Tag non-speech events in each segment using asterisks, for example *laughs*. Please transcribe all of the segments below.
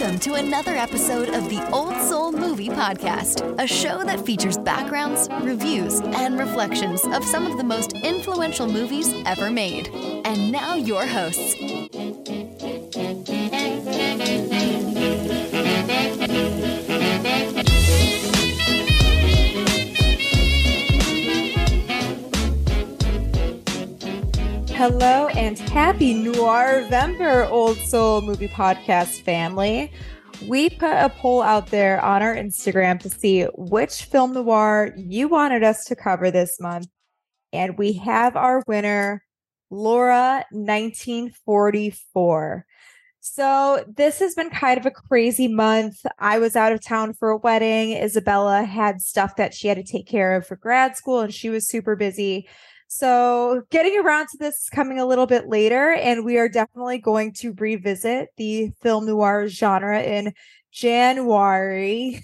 Welcome to another episode of the Old Soul Movie Podcast, a show that features backgrounds, reviews, and reflections of some of the most influential movies ever made. And now, your hosts. Hello and happy Noir November, Old Soul Movie Podcast family. We put a poll out there on our Instagram to see which film noir you wanted us to cover this month. And we have our winner, Laura 1944. So this has been kind of a crazy month. I was out of town for a wedding. Isabella had stuff that she had to take care of for grad school and she was super busy. So, getting around to this coming a little bit later, and we are definitely going to revisit the film noir genre in January.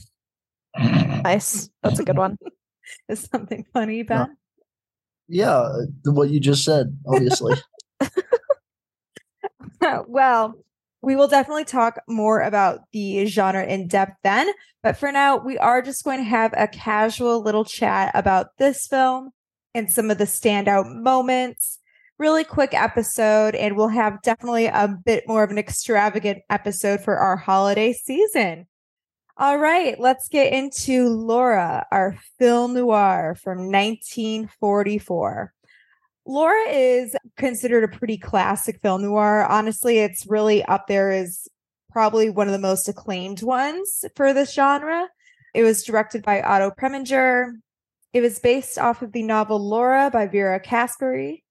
Nice. That's a good one. *laughs* is something funny, Ben? Yeah, what you just said, obviously. *laughs* well, we will definitely talk more about the genre in depth then. But for now, we are just going to have a casual little chat about this film and some of the standout moments. Really quick episode, and we'll have definitely a bit more of an extravagant episode for our holiday season. All right, let's get into Laura, our film noir from 1944. Laura is considered a pretty classic film noir. Honestly, it's really up there as probably one of the most acclaimed ones for this genre. It was directed by Otto Preminger, it was based off of the novel Laura by Vera Caspary.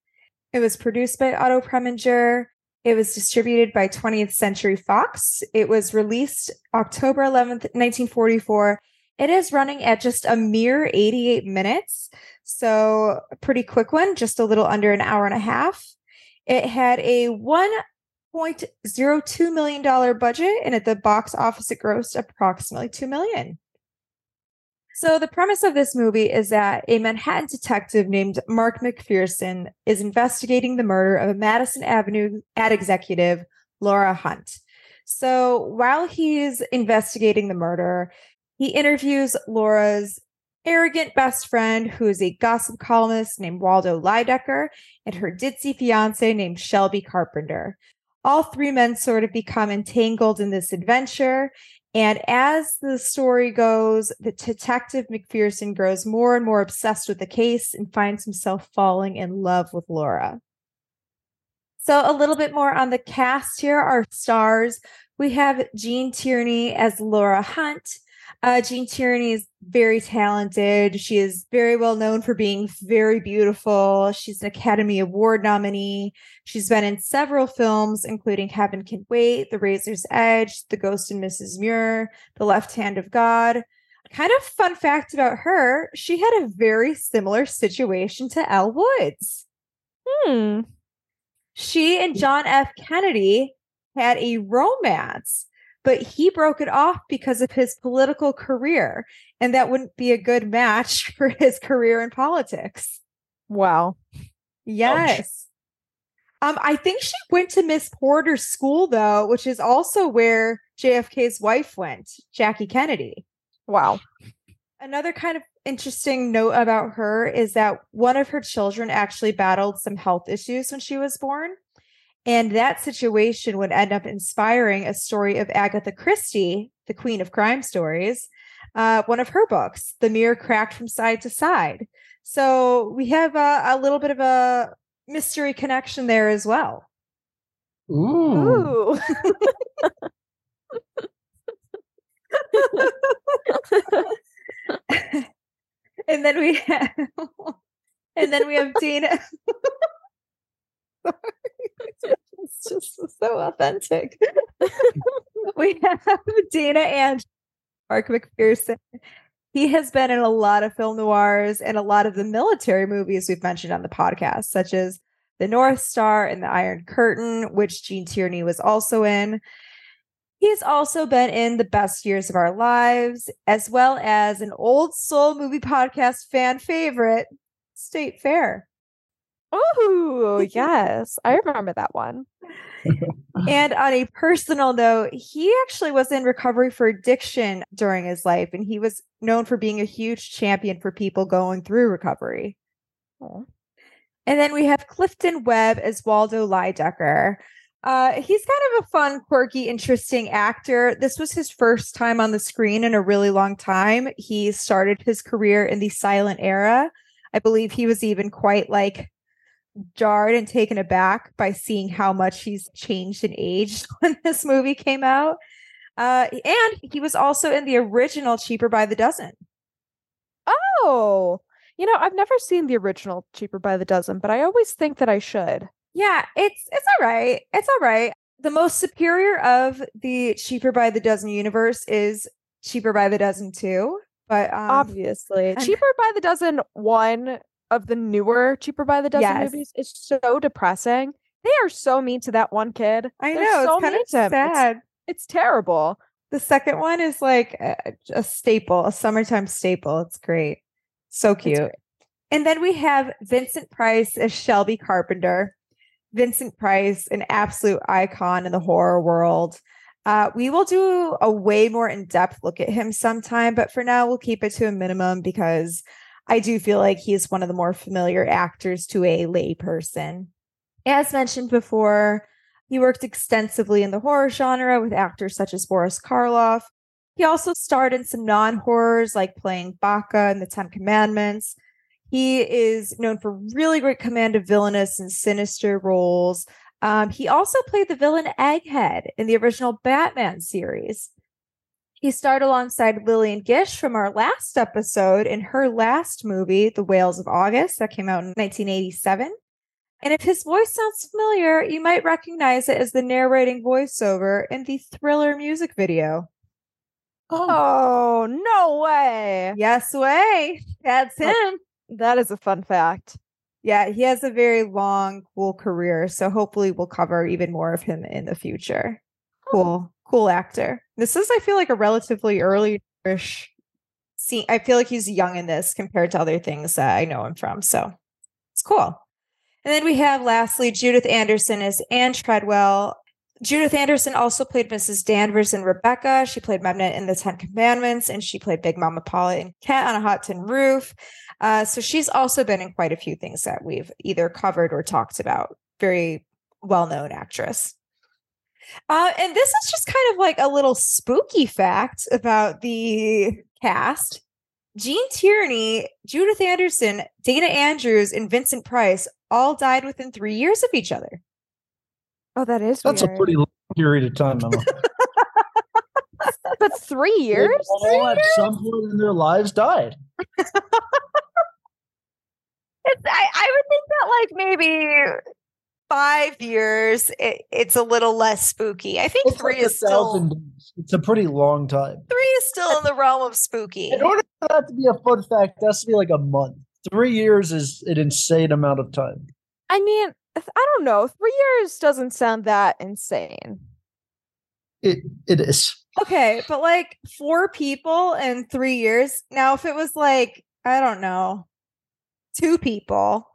It was produced by Otto Preminger. It was distributed by 20th Century Fox. It was released October 11th, 1944. It is running at just a mere 88 minutes. So, a pretty quick one, just a little under an hour and a half. It had a $1.02 million budget, and at the box office, it grossed approximately $2 million. So, the premise of this movie is that a Manhattan detective named Mark McPherson is investigating the murder of a Madison Avenue ad executive, Laura Hunt. So, while he's investigating the murder, he interviews Laura's arrogant best friend, who is a gossip columnist named Waldo Lydecker, and her ditzy fiance named Shelby Carpenter. All three men sort of become entangled in this adventure, and as the story goes, the detective McPherson grows more and more obsessed with the case and finds himself falling in love with Laura. So, a little bit more on the cast here. Our stars we have Gene Tierney as Laura Hunt, uh, Gene Tierney is very talented. She is very well known for being very beautiful. She's an Academy Award nominee. She's been in several films, including Heaven Can Wait, The Razor's Edge, The Ghost and Mrs. Muir, The Left Hand of God. Kind of fun fact about her, she had a very similar situation to Elle Woods. Hmm. She and John F. Kennedy had a romance but he broke it off because of his political career. And that wouldn't be a good match *laughs* for his career in politics. Wow. Yes. Um, I think she went to Miss Porter's school though, which is also where JFK's wife went, Jackie Kennedy. Wow. Another kind of interesting note about her is that one of her children actually battled some health issues when she was born. And that situation would end up inspiring a story of Agatha Christie, the queen of crime stories, uh, one of her books, The Mirror Cracked from Side to Side. So we have a, a little bit of a mystery connection there as well. Ooh. Ooh. *laughs* *laughs* and then we have, and then we have Dana. It's just so authentic. *laughs* we have Dana and Mark McPherson. He has been in a lot of film noirs and a lot of the military movies we've mentioned on the podcast, such as The North Star and The Iron Curtain, which Gene Tierney was also in. He's also been in The Best Years of Our Lives, as well as an old soul movie podcast fan favorite, State Fair. Oh, *laughs* yes. I remember that one. *laughs* and on a personal note, he actually was in recovery for addiction during his life, and he was known for being a huge champion for people going through recovery. Oh. And then we have Clifton Webb as Waldo Lydecker. Uh, he's kind of a fun, quirky, interesting actor. This was his first time on the screen in a really long time. He started his career in the silent era. I believe he was even quite like jarred and taken aback by seeing how much he's changed and aged *laughs* when this movie came out. Uh, and he was also in the original Cheaper by the Dozen. Oh, you know, I've never seen the original Cheaper by the Dozen, but I always think that I should. Yeah, it's it's all right. It's all right. The most superior of the cheaper by the dozen universe is cheaper by the dozen two. But um, Obviously, Cheaper by the Dozen, one of the newer Cheaper by the Dozen Yes. movies, is so depressing. They are so mean to that one kid. I They're know so it's kind mean of to him. It's- sad. It's, terrible. The second one is like a, a staple, a summertime staple. It's great, so cute. great. And then we have Vincent Price as Shelby Carpenter. Vincent Price, an absolute icon in the horror world. Uh, we will do a way more in depth look at him sometime, but for now, we'll keep it to a minimum because I do feel like he's one of the more familiar actors to a layperson. As mentioned before, he worked extensively in the horror genre with actors such as Boris Karloff. He also starred in some non horrors like playing Baka in The Ten Commandments. He is known for really great command of villainous and sinister roles. Um, he also played the villain Egghead in the original Batman series. He starred alongside Lillian Gish from our last episode in her last movie, The Whales of August, that came out in 1987. And if his voice sounds familiar, you might recognize it as the narrating voiceover in the thriller music video. Oh, oh no way. Yes, way. That's Oh. him. That is a fun fact. Yeah, he has a very long, cool career. So hopefully we'll cover even more of him in the future. Cool, cool actor. This is, I feel like, a relatively early-ish scene. I feel like he's young in this compared to other things that I know him from. So it's cool. And then we have lastly Judith Anderson as Anne Treadwell. Judith Anderson also played Mrs. Danvers in Rebecca. She played Memnet in The Ten Commandments, and she played Big Mama Pollitt in Cat on a Hot Tin Roof. Uh, so she's also been in quite a few things that we've either covered or talked about. Very well known actress. Uh, and this is just kind of like a little spooky fact about the cast. Gene Tierney, Judith Anderson, Dana Andrews, and Vincent Price all died within three years of each other. Oh, that is That's a pretty long period of time. Emma. *laughs* But three They years? all at some point in their lives died. *laughs* It's, I, I would think that like maybe five years, it, it's a little less spooky. I think It's three like is still. Days. It's a pretty long time. three is still in the realm of spooky. In order for that to be a fun fact, it has to be like a month. Three years is an insane amount of time. I mean, I don't know. Three years doesn't sound that insane. It it is. Okay, but like four people in three years. Now, if it was like, I don't know, two people,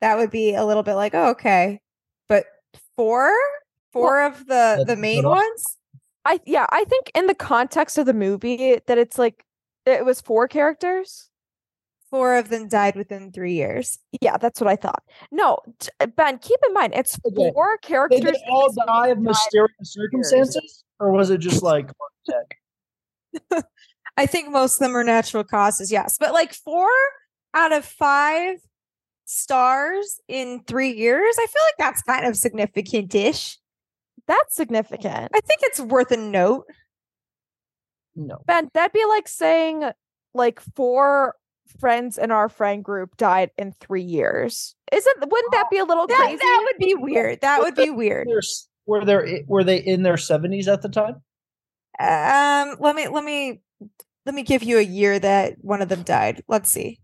that would be a little bit like, oh, okay. But four? Four of the the main enough. ones? I yeah, I think in the context of the movie that it's like it was four characters. Four of them died within three years. Yeah, that's what I thought. No, t- uh, Ben, keep in mind it's Okay, four Did characters. they all die of mysterious circumstances, or was it just like? *laughs* I think most of them are natural causes, yes. But like four out of five stars in three years, I feel like that's kind of significant ish. That's significant. I think it's worth a note. No. Ben, that'd be like saying like four friends in our friend group died in three years. Isn't wouldn't that be a little That, crazy? that would be weird. That would be weird. They're Were they were they in their seventies at the time? Um, let me let me let me give you a year that one of them died. Let's see.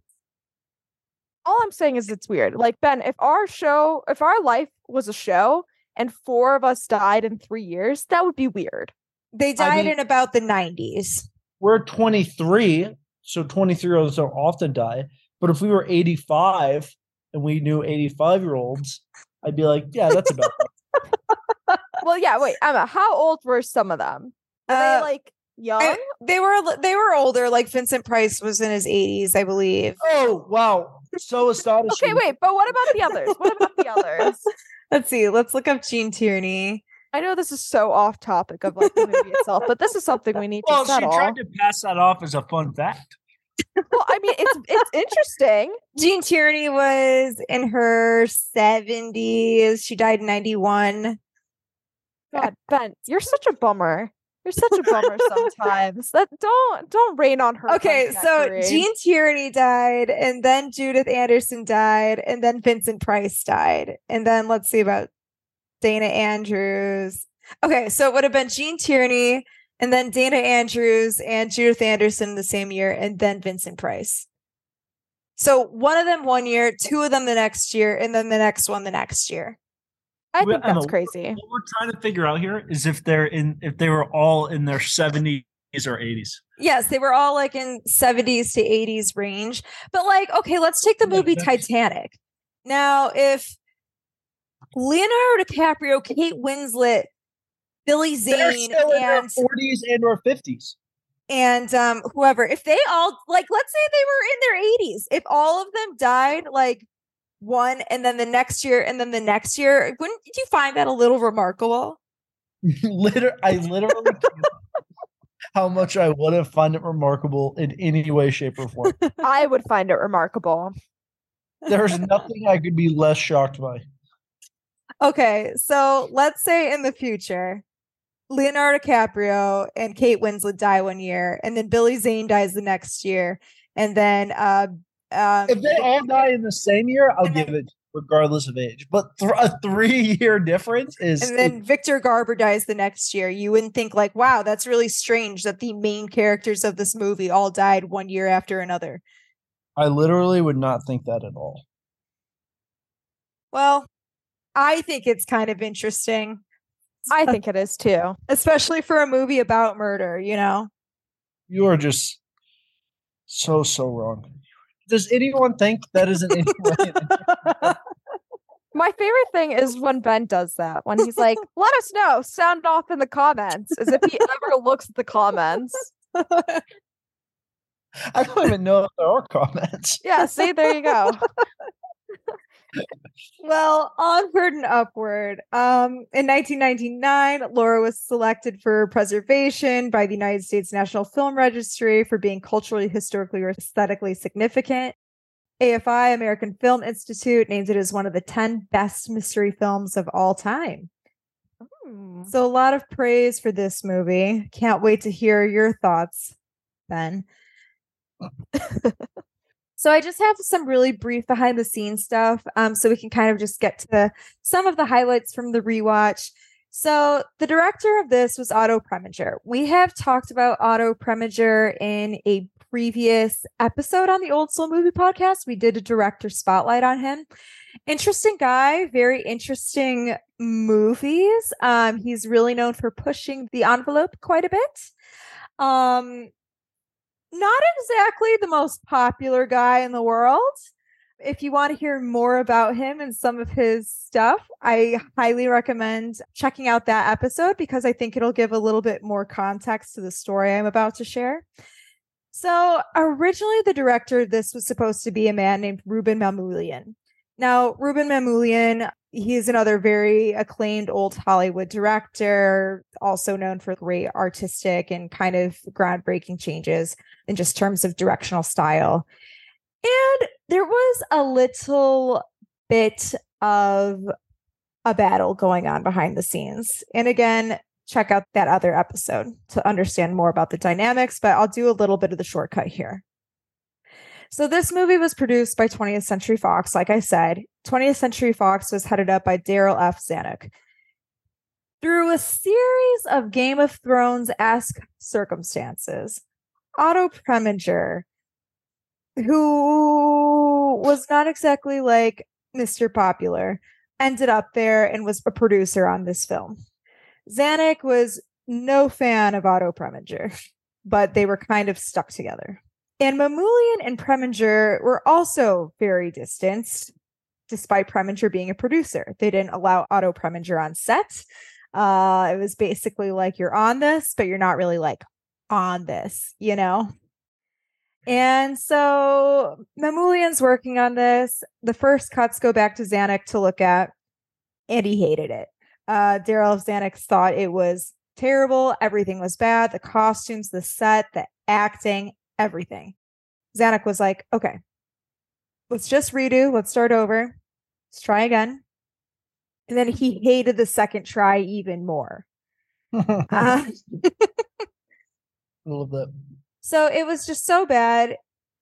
All I'm saying is it's weird. Like Ben, if our show, if our life was a show and four of us died in three years, that would be weird. They died mean- in about the 90s. We're twenty three, so twenty three year olds don't often die. But if we were eighty five and we knew eighty five year olds, I'd be like, yeah, that's about. *laughs* well, yeah. Wait, Emma, how old were some of them? Were Uh, they like young? I- they were they were older. Like Vincent Price was in his 80s, I believe. Oh wow, so astonishing. okay, wait, but what about the others? What about the others? *laughs* Let's see. Let's look up Gene Tierney. I know this is so off topic of like the movie itself, but this is something we need to. Well, to she settle. tried to pass that off as a fun fact. well, I mean, it's it's interesting. Gene Tierney was in her 70s. She died in 91. God, Ben, you're such a bummer. You're such a bummer sometimes. That don't don't rain on her. Okay, so. Gene Tierney died, and then Judith Anderson died, and then Vincent Price died. And then let's see about Dana Andrews. Okay, so it would have been Gene Tierney, and then Dana Andrews and Judith Anderson the same year, and then Vincent Price. So one of them one year, two of them the next year, and then the next one the next year. I think that's Emma, crazy. What we're trying to figure out here is if they're in if they were all in their 70s or 80s. Yes, they were all like in 70s to 80s range. But like, okay, let's take the movie Titanic. Now, if Leonardo DiCaprio, Kate Winslet, Billy Zane, still in their and forties and or fifties. and um whoever, if they all like let's say they were in their 80s, if all of them died like one and then the next year and then the next year, wouldn't you find that a little remarkable? *laughs* Liter- I literally *laughs* how much I would have found it remarkable in any way, shape, or form. *laughs* I would find it remarkable. There's nothing I could be less shocked by. Okay, so let's say in the future, Leonardo DiCaprio and Kate Winslet die one year, and then Billy Zane dies the next year, and then uh, um, If they all die in the same year, I'll give it regardless of age. But th- a three year difference is and then Victor Garber dies the next year. You wouldn't think like, wow, that's really strange that the main characters of this movie all died one year after another. I literally would not think that at all. Well, I think it's kind of interesting, I *laughs* think it is too. especially for a movie about murder. You know. You are just so so wrong. Does anyone think that is an any way *laughs* My favorite thing is when Ben does that. When he's like, *laughs* "Let us know. Sound off in the comments," as if he ever *laughs* looks at the comments. I don't even know if there are comments. Yeah. See, there you go. Well, onward and upward. Um, in 1999, Laura was selected for preservation by the United States National Film Registry for being culturally, historically, or aesthetically significant. AFI, American Film Institute, names it as one of the 10 best mystery films of all time. Hmm. So, a lot of praise for this movie. Can't wait to hear your thoughts, Ben. *laughs* so, I just have some really brief behind the scenes stuff um, so we can kind of just get to some of the highlights from the rewatch. So, the director of this was Otto Preminger. We have talked about Otto Preminger in a previous episode on the Old Soul Movie podcast. We did a director spotlight on him. Interesting guy, very interesting movies. Um, he's really known for pushing the envelope quite a bit. Um, not exactly the most popular guy in the world. If you want to hear more about him and some of his stuff, I highly recommend checking out that episode because I think it'll give a little bit more context to the story I'm about to share. So, originally, the director of this was supposed to be a man named Ruben Mamoulian. Now, Ruben Mamoulian, he's another very acclaimed old Hollywood director, also known for great artistic and kind of groundbreaking changes in just terms of directional style. And there was a little bit of a battle going on behind the scenes. And again, check out that other episode to understand more about the dynamics, but I'll do a little bit of the shortcut here. So, this movie was produced by 20th Century Fox. Like I said, 20th Century Fox was headed up by Darryl F. Zanuck. Through a series of Game of Thrones esque circumstances, Otto Preminger, who was not exactly like Mr. Popular, ended up there and was a producer on this film. Zanuck was no fan of Otto Preminger, *laughs* but they were kind of stuck together. And Mamoulian and Preminger were also very distanced, despite Preminger being a producer. They didn't allow Otto Preminger on set. Uh, it was basically like you're on this, but you're not really like on this, you know? And so Mamoulian's working on this. The first cuts go back to Zanuck to look at, and he hated it. Uh, Darryl Zanuck thought it was terrible. Everything was bad. The costumes, the set, the acting, everything. Zanuck was like, okay, let's just redo. Let's start over. Let's try again. And then he *laughs* hated the second try even more. Uh, I love that. so it was just so bad.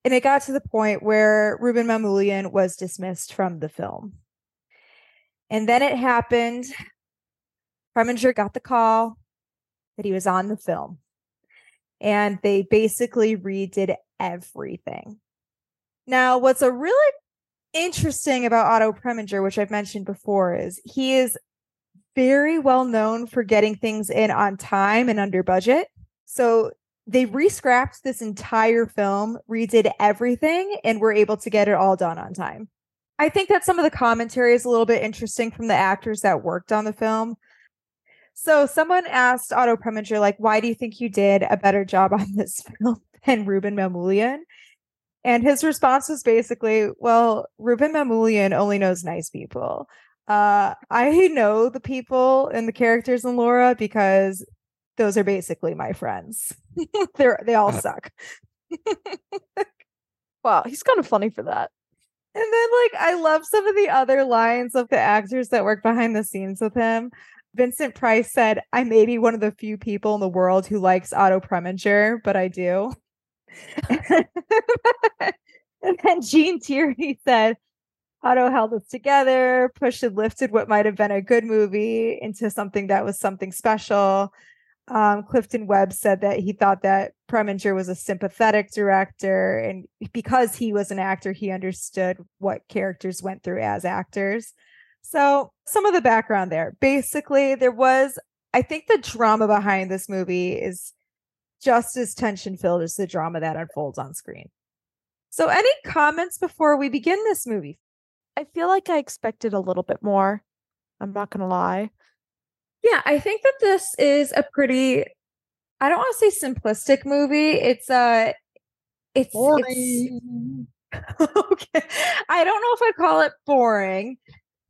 And it got to the point where Ruben Mamoulian was dismissed from the film. And then it happened. Preminger got the call that he was on the film. And they basically redid everything. Now, what's a really interesting about Otto Preminger, which I've mentioned before, is he is very well known for getting things in on time and under budget. So they re-scrapped this entire film, redid everything, and were able to get it all done on time. I think that some of the commentary is a little bit interesting from the actors that worked on the film. So someone asked Otto Preminger, like, why do you think you did a better job on *laughs* this film than Ruben Mamoulian? And his response was basically, well, Ruben Mamoulian only knows nice people. Uh, I *laughs* know the people and the characters in Laura because those are basically my friends. *laughs* They're they all suck. Wow, he's kind of funny for that. And then, like, I love some of the other lines of the actors that work behind the scenes with him. Vincent Price said, I may be one of the few people in the world who likes Otto Preminger, but I do. and then Gene Tierney said, Otto held us together, pushed and lifted what might have been a good movie into something that was something special. Um, Clifton Webb said that he thought that Preminger was a sympathetic director, and because he was an actor, he understood what characters went through as actors. So, some of the background there. Basically, there was, I think the drama behind this movie is just as tension filled as the drama that unfolds on screen. So, any comments before we begin this movie? I feel like I expected a little bit more. I'm not gonna lie. Yeah, I think that this is a pretty I don't want to say simplistic movie. It's uh it's, it's Boring. *laughs* okay. I don't know if I'd call it boring.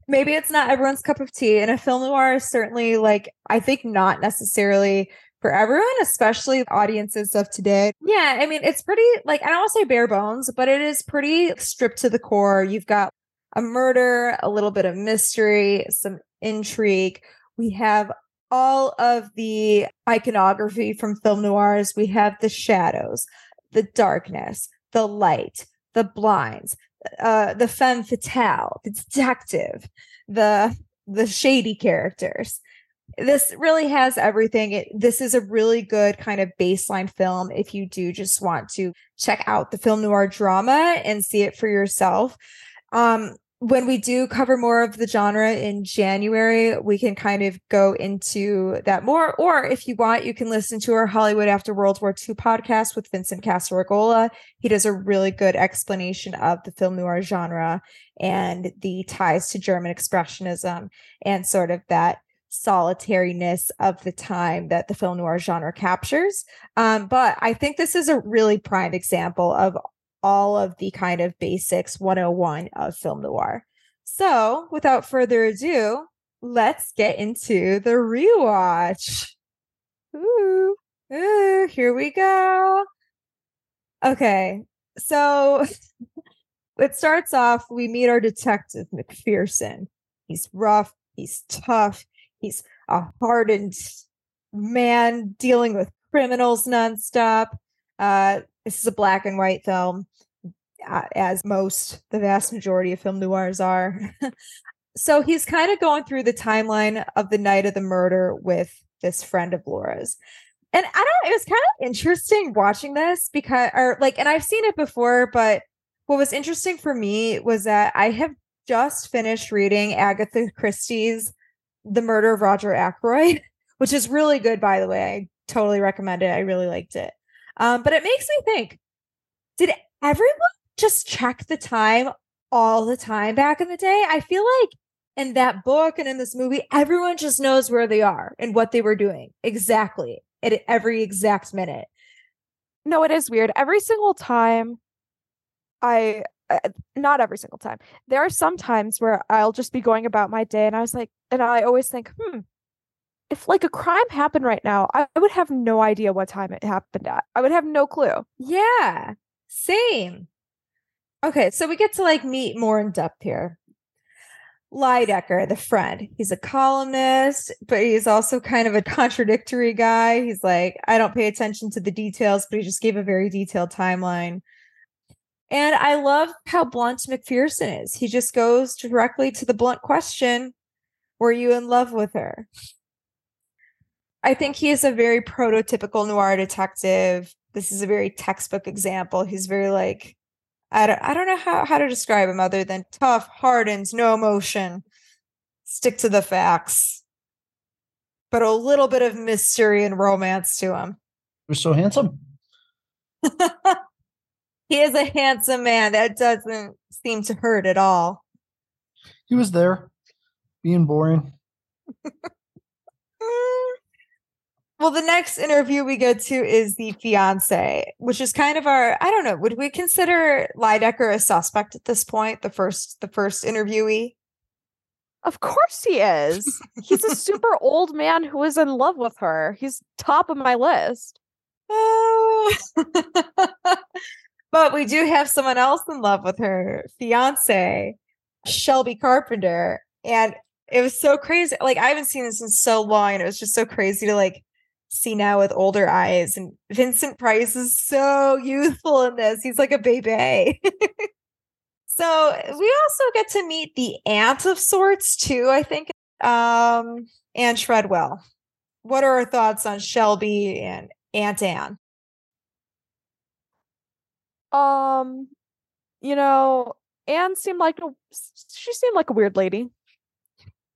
Maybe it's not everyone's cup of tea. And a film noir is certainly like I think not necessarily for everyone, especially audiences of today. Yeah, I mean, it's pretty like I don't want to say bare bones, but it is pretty stripped to the core. You've got a murder, a little bit of mystery, some intrigue. We have all of the iconography from film noirs. We have the shadows, the darkness, the light, the blinds, uh, the femme fatale, the detective, the the shady characters. This really has everything. It, this is a really good kind of baseline film if you do just want to check out the film noir drama and see it for yourself. Um, when we do cover more of the genre in January, we can kind of go into that more. Or if you want, you can listen to our Hollywood After World War II podcast with Vincent Casaregola. He does a really good explanation of the film noir genre and the ties to German expressionism and sort of that solitariness of the time that the film noir genre captures. Um, but I think this is a really prime example of all of the kind of basics 101 of film noir. So, without further ado, let's get into the rewatch. Ooh, ooh, here we go. Okay, so *laughs* it starts off. We meet our detective, McPherson. He's rough, he's tough, he's a hardened man dealing with criminals nonstop. Uh, this is a black and white film, uh, as most, the vast majority of film noirs are. *laughs* so he's kind of going through the timeline of the night of the murder with this friend of Laura's. And I don't, it was kind of interesting watching this because, or like, and I've seen it before, but what was interesting for me was that I have just finished reading Agatha Christie's The Murder of Roger Ackroyd, *laughs* which is really good, by the way. I totally recommend it. I really liked it. Um, but it makes me think did everyone just check the time all the time back in the day? I feel like in that book and in this movie, everyone just knows where they are and what they were doing exactly at every exact minute. No, it is weird. Every single time I uh, not every single time. There are some times where I'll just be going about my day and I was like and I always think, "Hmm, if like a crime happened right now, I would have no idea what time it happened at. I would have no clue." Yeah, same. Okay, so we get to like meet more in depth here. Lydecker, the friend. He's a columnist, but he's also kind of a *laughs* contradictory guy. He's like, I don't pay attention to the details, but he just gave a very detailed timeline. And I love how blunt McPherson is. He just goes directly to the blunt question Were you in love with her? I think he is a very prototypical noir detective. This is a very textbook example. He's very like, I don't I don't know how, how to describe him other than tough, hardened, no emotion, stick to the facts, but a little bit of mystery and romance to him. You're so handsome. *laughs* he is a handsome man. That doesn't seem to hurt at all. He was there, being boring. *laughs* Well, the next interview we go to is the fiance, which is kind of our I don't know, would we consider Lydecker a suspect at this point? The first the first interviewee? Of course he is. He's a *laughs* super old man who is in love with her. He's top of my list. Oh. *laughs* but we do have someone else in love with her fiance, Shelby Carpenter. And it was so crazy. Like I haven't seen this in so long, and it was just so crazy to like see now with older eyes. And Vincent Price is so youthful in this. He's like a baby. *laughs* so we also get to meet the aunt of sorts too, I think. Um, Anne Treadwell. What are our thoughts on Shelby and Aunt Anne? Um, you know, Anne seemed like a she seemed like a weird lady.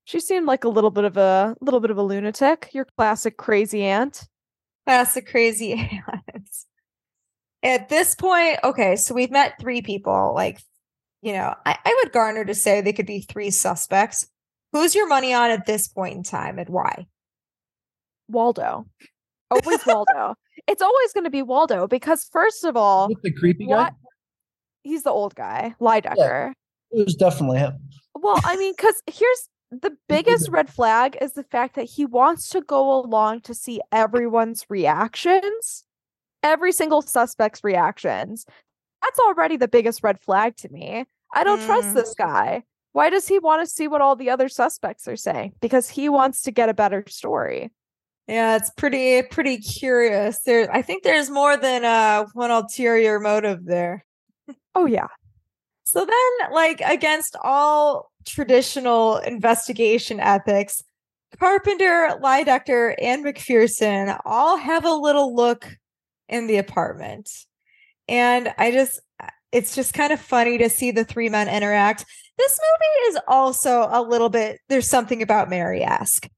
She seemed like a little bit of a little bit of a lunatic. Your classic crazy aunt. Classic crazy *laughs* aunt. At this point, okay, so we've met three people. Like, you know, I, I would garner to say they could be three suspects. Who's your money on at this point in time and why? Waldo. Always *laughs* Waldo. It's always going to be Waldo because first of all, With the creepy what guy? he's the old guy, Lydecker. It was definitely him. Well, I mean, because here's the biggest red flag is the fact that he wants to go along to see everyone's reactions, every single suspect's reactions. That's already the biggest red flag to me. I don't trust Mm. this guy. Why does he want to see what all the other suspects are saying? Because he wants to get a better story. Yeah, it's pretty pretty curious. There I think there's more than uh one ulterior motive there. Oh, yeah. So then, like, against all traditional investigation ethics, Carpenter, Lydecker, and McPherson all have a little look in the apartment. And I just, it's just kind of funny to see the three men interact. This movie is also a little bit, there's something about Mary esque.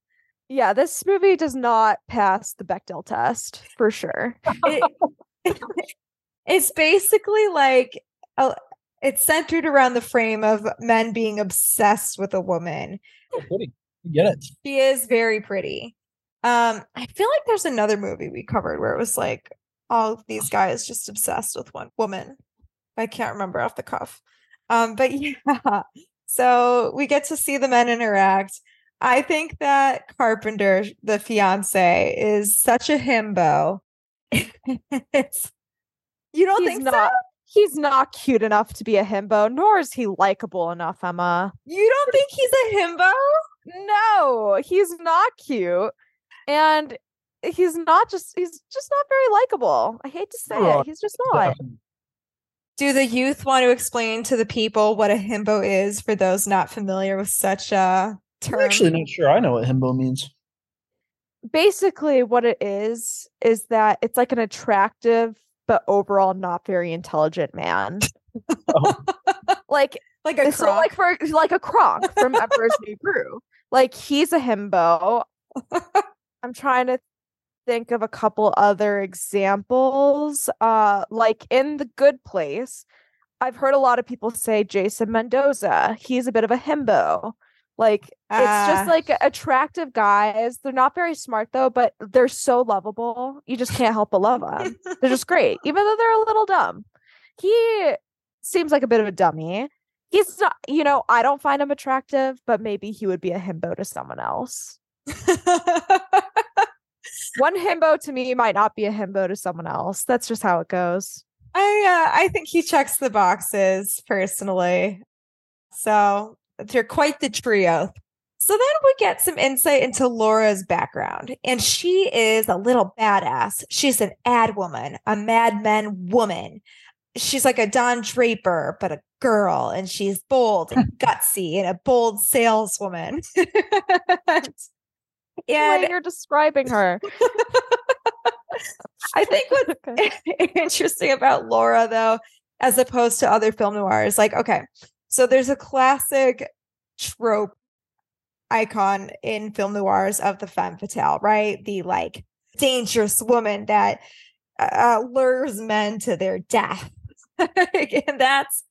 Yeah, this movie does not pass the Bechdel test for sure. It, *laughs* it's basically like, a, it's centered around the frame of men being obsessed with a woman Oh, pretty. You get it. She is very pretty. Um, I feel like there's another movie we covered where it was like all of these guys just obsessed with one woman. I can't remember off the cuff. Um, but *laughs* yeah, so we get to see the men interact. I think that Carpenter, the fiance, is such a himbo. *laughs* it's you don't he's think not so? He's not cute enough to be a himbo, nor is he likable enough, Emma. You don't think he's a himbo? No, he's not cute. And he's not just he's just not very likable. I hate to say Oh, it. He's just not. Do the youth want to explain to the people what a himbo is for those not familiar with such a term? I'm actually not sure I know what himbo means. Basically what it is is that it's like an attractive but overall not very intelligent man. Oh. *laughs* like like a so like for like a Kronk from Emperor's New Groove. Like he's a himbo. *laughs* I'm trying to think of a couple other examples. Uh like in The Good Place, I've heard a lot of people say Jason Mendoza. He's a bit of a himbo. Like it's Ah. just like attractive guys. They're not very smart though, but they're so lovable. You just can't help but love them. they're just great, *laughs* even though they're a little dumb. He seems like a bit of a dummy. He's not, you know, I don't find him attractive, but maybe he would be a himbo to someone else. One himbo to me might not be a himbo to someone else. That's just how it goes. I uh, I think he checks the boxes personally. So they're quite the trio. So then we get some insight into Laura's background, and she is a little badass. She's an ad woman, a Mad Men woman. She's like a Don Draper, but a girl, and she's bold and *laughs* gutsy and a bold saleswoman. *laughs* and way you're describing her. *laughs* I think what's Okay. interesting about Laura, though, as opposed to other film noirs, like, okay, so there's a classic trope icon in film noirs of the femme fatale, right? The like dangerous woman that uh, lures men to their death. *laughs* and that's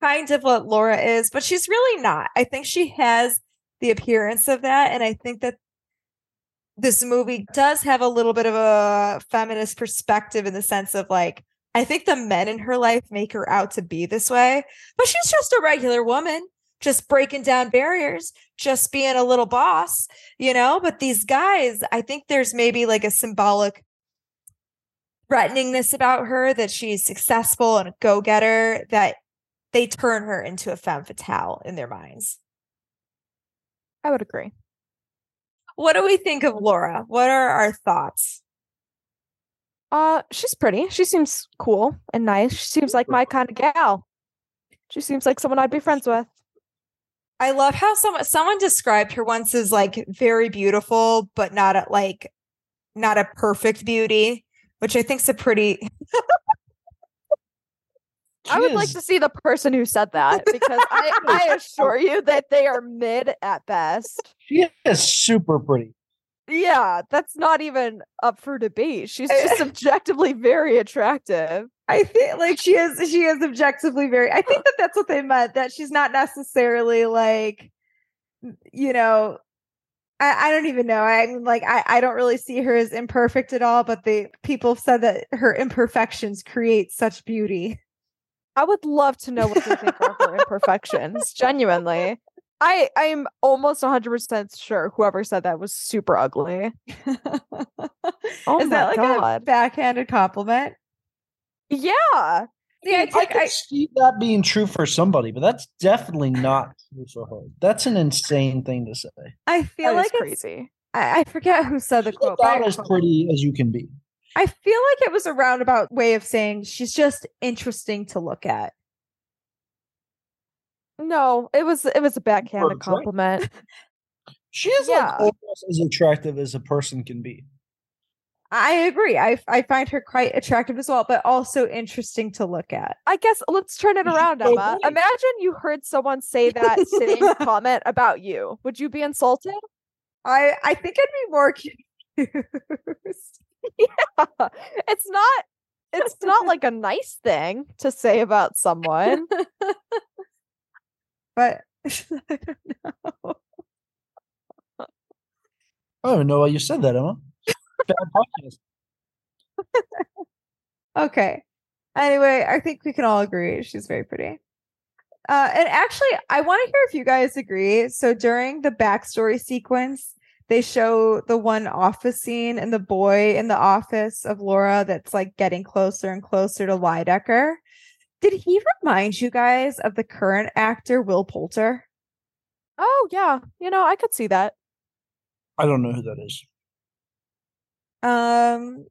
kind of what Laura is, but she's really not. I think she has the appearance of that. And I think that this movie does have a little bit of a feminist perspective in the sense of like, I think the men in her life make her out to be this way, but she's just a regular woman, just breaking down barriers, just being a little boss, you know? But these guys, I think there's maybe like a symbolic threateningness about her that she's successful and a go getter that they turn her into a femme fatale in their minds. I would agree. What do we think of Laura? What are our thoughts? Uh, she's pretty. She seems cool and nice. She seems like my kind of gal. She seems like someone I'd be friends with. I love how someone someone described her once as like very beautiful, but not a, like not a perfect beauty, which I think's a pretty. *laughs* I would like to see the person who said that because I, I *laughs* assure you that they are mid at best. She is super pretty. Yeah, that's not even up for debate. She's eh, just eh. objectively very attractive. I think like she is she is objectively very. I think *laughs* that that's what they meant. That she's not necessarily like, you know. I, I don't even know. I mean, like, I, I don't really see her as imperfect at all, but the people said that her imperfections create such beauty. I would love to know what they think are her *laughs* imperfections. Genuinely. I I'm almost 100% sure whoever said that was super ugly. *laughs* Oh is my that like a backhanded compliment? Yeah. See, I I take I, see that being true for somebody, but that's definitely not true for her. That's an insane thing to say. I feel That like is it's, crazy. I, I forget who said the She's quote. about as pretty as you can be. I feel like it was a roundabout way of saying she's just interesting to look at. No, it was it was a backhanded compliment. *laughs* She is Yeah. like almost as attractive as a person can be. I agree. I I find her quite attractive as well, but also interesting to look at. I guess let's turn it around, Emma. Imagine you heard someone say that same *laughs* comment about you. Would you be insulted? I I think I'd be more *laughs* confused. it's not it's not like a nice thing to say about someone. But *laughs* I don't know. I don't even know why you said that, Emma. *laughs* Bad podcast. Okay. Anyway, I think we can all agree she's very pretty. Uh, and actually, I want to hear if you guys agree. So during the backstory sequence, they show the one office scene and the boy in the office of Laura that's like getting closer and closer to Lydecker. Did he remind you guys of the current actor Will Poulter? oh yeah, you know, I could see that. I don't know who that is. Um,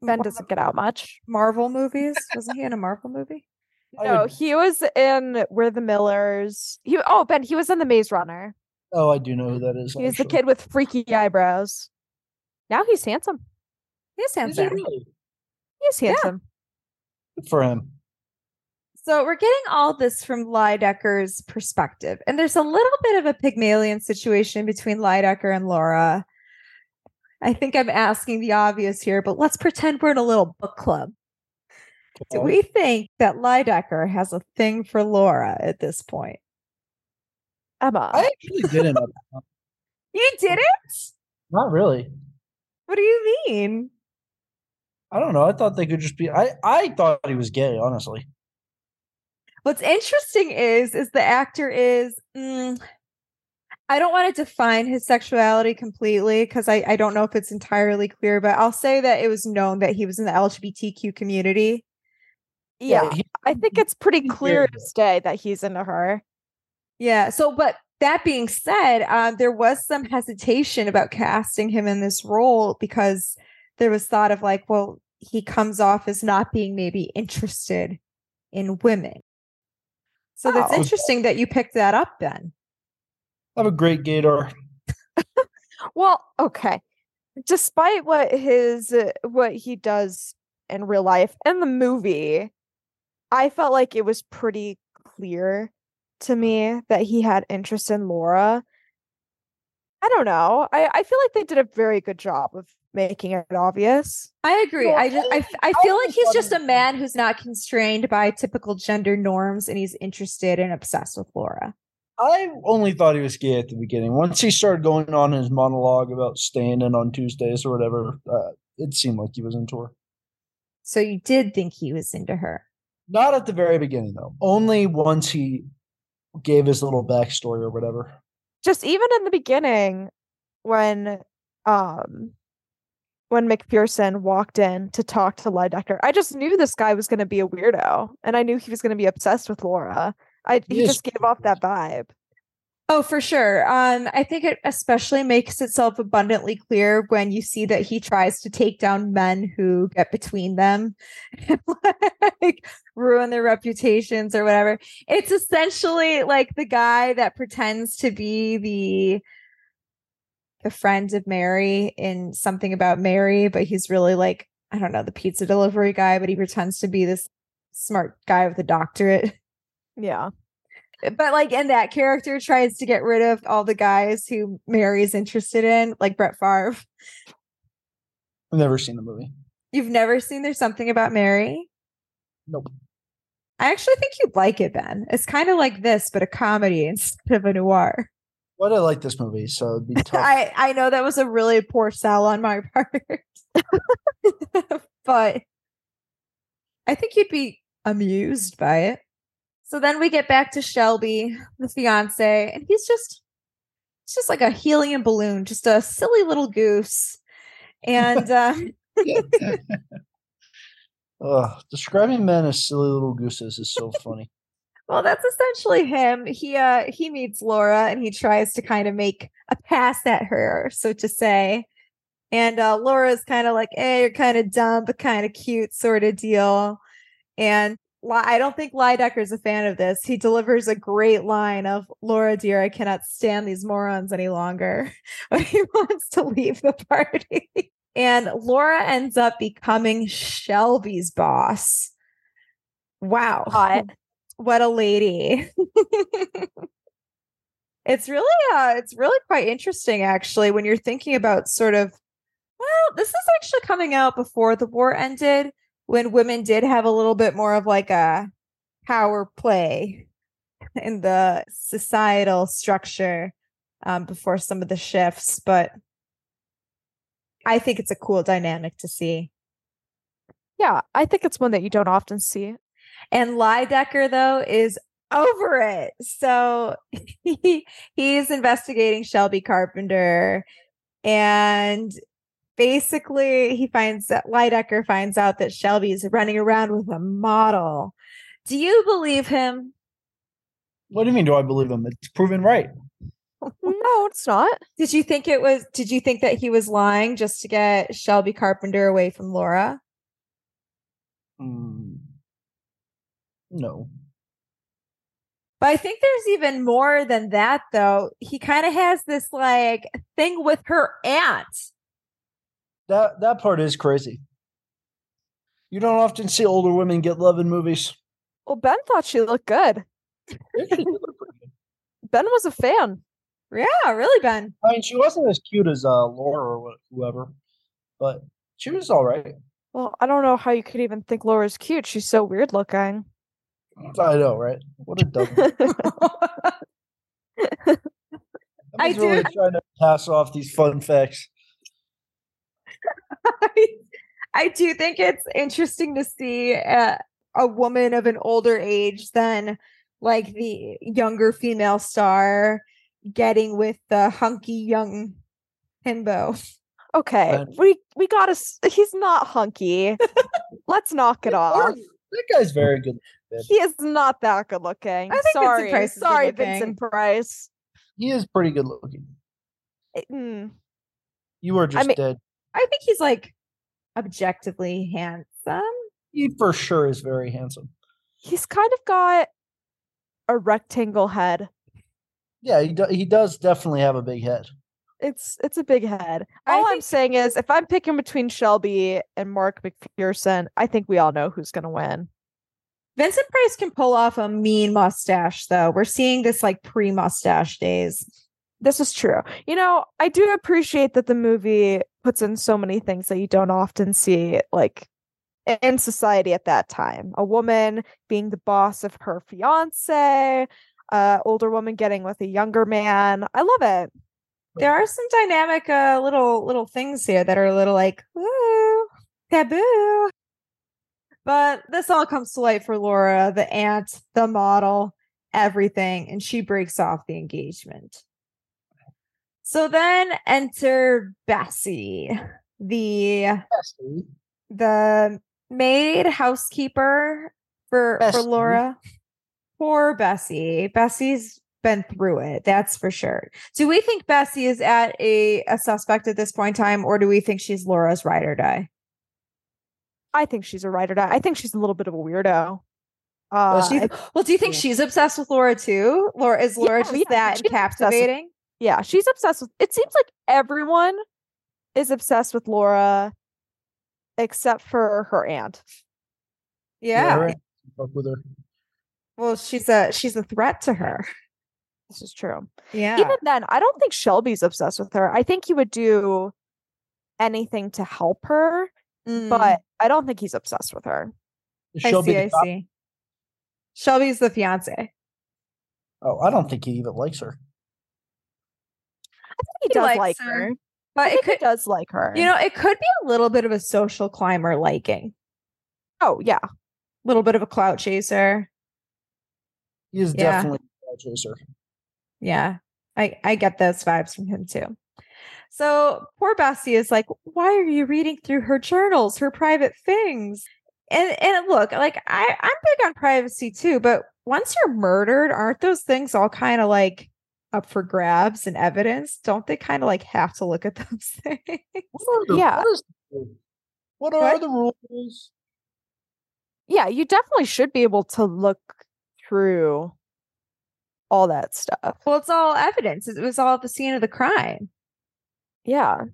Ben doesn't get out much. Marvel movies. *laughs* Wasn't he in a Marvel movie? No, would- he was in We're the Millers. He oh Ben, he was in the Maze Runner. oh, I do know who that is. He was the actually. kid with freaky eyebrows. Now he's handsome. He's Is he handsome. really? He's handsome. Good for him. So we're getting all this from Lydecker's perspective, and there's a little bit of a Pygmalion situation between Lydecker and Laura. I think I'm asking the obvious here, but let's pretend we're in a little book club. Do we think that Lydecker has a thing for Laura at this point? Emma. I actually didn't. *laughs* You didn't? Not really. What do you mean? I don't know. I thought they could just be. I I thought he was gay. Honestly, What's interesting is is the actor is mm, I don't want to define his sexuality completely because I, I don't know if it's entirely clear, but I'll say that it was known that he was in the LGBTQ community. yeah, I think it's pretty clear very as day that he's into her. Yeah. So, but that being said, um, there was some hesitation about casting him in this role because there was thought of like, well, he comes off as not being maybe interested in women. So that's Oh. interesting that you picked that up then. have a great gator. Well, okay. Despite what his uh, what he does in real life and the movie, I felt like it was pretty clear to me that he had interest in Laura. I don't know. I, I feel like they did a very good job of making it obvious. I agree. Well, I just I, I- f- I I feel like he's just a man who's not constrained by typical gender norms and he's interested and obsessed with Laura. I only thought he was gay at the beginning. Once he started going on his monologue about staying in on Tuesdays or whatever, uh, it seemed like he was into her. So you did think he was into her. Not at the very beginning, though. Only once he gave his little backstory or whatever. Just even in the beginning when um when McPherson walked in to talk to Lydecker, I just knew this guy was gonna be a weirdo and I knew he was gonna be obsessed with Laura. I He he just gave off that vibe. Oh, for sure. Um, I think it especially makes itself abundantly clear when you see that he tries to take down men who get between them, and, *laughs* like ruin their reputations or whatever. It's essentially like the guy that pretends to be the the friend of Mary in something about Mary, but he's really like I don't know the pizza delivery guy, but he pretends to be this smart guy with a doctorate *laughs* Yeah. but like and that character tries to get rid of all the guys who Mary's interested in, like Brett Favre. I've never seen the movie. You've never seen There's Something About Mary? Nope. I actually think you'd like it, Ben. It's kind of like this, but a comedy instead of a noir. But I like this movie, so it'd be *laughs* tough. I I know that was a really poor sell on my *laughs* part, *laughs* but I think you'd be amused by it. So then we get back to Shelby, the fiance, and he's just it's just like a helium balloon, just a silly little goose. And uh, Ugh, describing men as silly little gooses is so funny. Well, that's essentially him. He uh he meets Laura and he tries to kind of make a pass at her, so to say. And uh Laura's kind of like, hey, you're kind of dumb, but kind of cute, sort of deal. And I don't think Lydecker's a fan of this. He delivers a great line of Laura, dear, I cannot stand these morons any longer. *laughs* When he *laughs* wants to leave the party. And Laura ends up becoming Shelby's boss. Wow. Hot. What a lady. it's really uh it's really quite interesting actually when you're thinking about sort of well, this is actually coming out before the war ended when women did have a little bit more of like a power play in the societal structure um, before some of the shifts, but I think it's a cool dynamic to see. Yeah, I think it's one that you don't often see. And Lydecker, though, is over it. So *laughs* he, he's investigating Shelby Carpenter. And basically, he finds that Lydecker finds out that Shelby's running around with a model. Do you believe him? What do you mean? Do I believe him? It's proven right. *laughs* No, it's not. Did you think it was, did you think that he was lying just to get Shelby Carpenter away from Laura? Hmm. No. But I think there's even more than that, though. He kind of has this like thing with her aunt. That that part is crazy. You don't often see older women get love in movies. Well, Ben thought she looked good. They actually pretty good. *laughs* Ben was a fan. Yeah, really, Ben. I mean, she wasn't as cute as uh, Laura or whoever, but she was all right. Well, I don't know how you could even think Laura's cute. She's so weird looking. I know, right? What a dumb. *laughs* *laughs* I He's really trying to pass off these fun facts. I, *laughs* I do think it's interesting to see uh, a woman of an older age than like the younger female star getting with the hunky young himbo. Okay, we we got us. He's not hunky. Let's knock it off. That guy's very good. He is not that good looking. I think Vincent Sorry, Price sorry, looking. Vincent Price. He is pretty good looking. Eh, mm, You are just mean- dead. I think he's like objectively handsome. He for sure is very handsome. He's kind of got a rectangle head. Yeah, he do, he does definitely have a big head. It's it's a big head. All I'm saying is, if I'm picking between Shelby and Mark McPherson, I think we all know who's gonna win. Vincent Price can pull off a mean mustache, though. We're seeing this like pre mustache days. This is true. You know, I do appreciate that the movie puts in so many things that you don't often see, like in society at that time. A woman being the boss of her fiance, uh, older woman getting with a younger man. I love it. There are some dynamic uh, little little things here that are a little like ooh, taboo. But this all comes to light for Laura, the aunt, the model, everything, and she breaks off the engagement. So then enter Bessie, the Bessie. the maid housekeeper for for Laura. Poor Bessie. Bessie's been through it, that's for sure. Do we think Bessie is at a, a suspect at this point in time, or do we think she's Laura's ride or die? I think she's a writer. I think she's a little bit of a weirdo. Uh, well, she's, I- well, do you think yeah. she's obsessed with Laura too? Laura is Laura Yeah, just yeah, that she's obsessed with- captivating? yeah, she's obsessed with. It seems like everyone is obsessed with Laura, except for her aunt. Yeah. right. Fuck with her. Well, she's a she's a threat to her. This is true. Yeah. Even then, I don't think Shelby's obsessed with her. I think he would do anything to help her, Mm, but I don't think he's obsessed with her. Is I Shelby see, I see. Shelby's the fiance. Oh, I don't think he even likes her. I think he, He does likes like her. her. But I it think could he does like her. You know, it could be a little bit of a social climber liking, oh yeah, a little bit of a clout chaser. He is Yeah. definitely a clout chaser. Yeah, I I get those vibes from him too. So poor Bessie is like, why are you reading through her journals, her private things? And and look, like I I'm big on privacy too, but once you're murdered, aren't those things all kind of like up for grabs and evidence? Don't they kind of like have to look at *laughs* those things? What the, Yeah. What, is what What? are the rules? yeah, you definitely should be able to look through all that stuff. Well, it's all evidence. It was all at the scene of the crime. Yeah,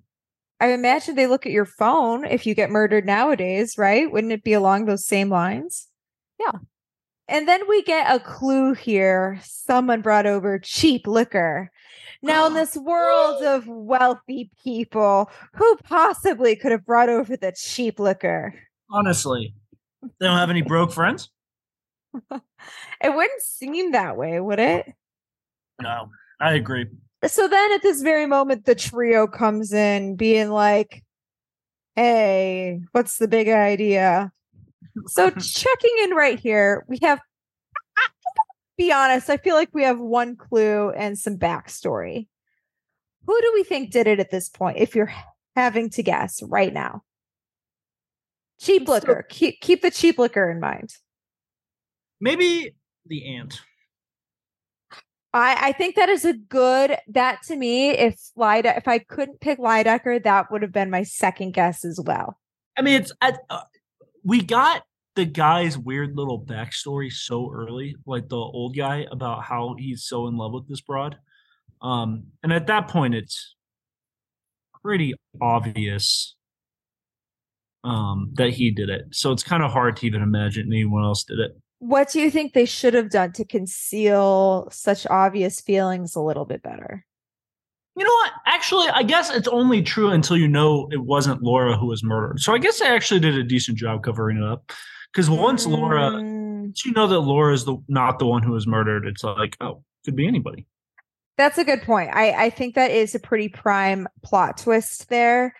I imagine they look at your phone if you get murdered nowadays, right? Wouldn't it be along those same lines? Yeah. And then we get a clue here. Someone brought over cheap liquor. Now, in this *gasps* world of wealthy people, who possibly could have brought over the cheap liquor? Honestly, they don't have any broke friends. *laughs* It wouldn't seem that way, would it? No, I agree. So then at this very moment, the trio comes in being like, Hey, what's the big idea? So *laughs* checking in right here, we have *laughs* be honest, I feel like we have one clue and some backstory. Who do we think did it at this point? If you're having to guess right now. Cheap liquor. keep keep the cheap liquor in mind. Maybe the aunt. I, I think that is a good that to me. If Lyde, if I couldn't pick Lydecker, that would have been my second guess as well. I mean, it's at, uh, we got the guy's weird little backstory so early, like the old guy about how he's so in love with this broad. Um, and at that point, it's pretty obvious um, that he did it. So it's kind of hard to even imagine anyone else did it. What do you think they should have done to conceal such obvious feelings a little bit better? You know what? Actually, I guess it's only true until you know it wasn't Laura who was murdered. So I guess they actually did a decent job covering it up. Because once Laura, Mm, once you know that Laura is the not the one who was murdered, it's like, oh, could be anybody. That's a good point. I, I think that is a pretty prime plot twist there.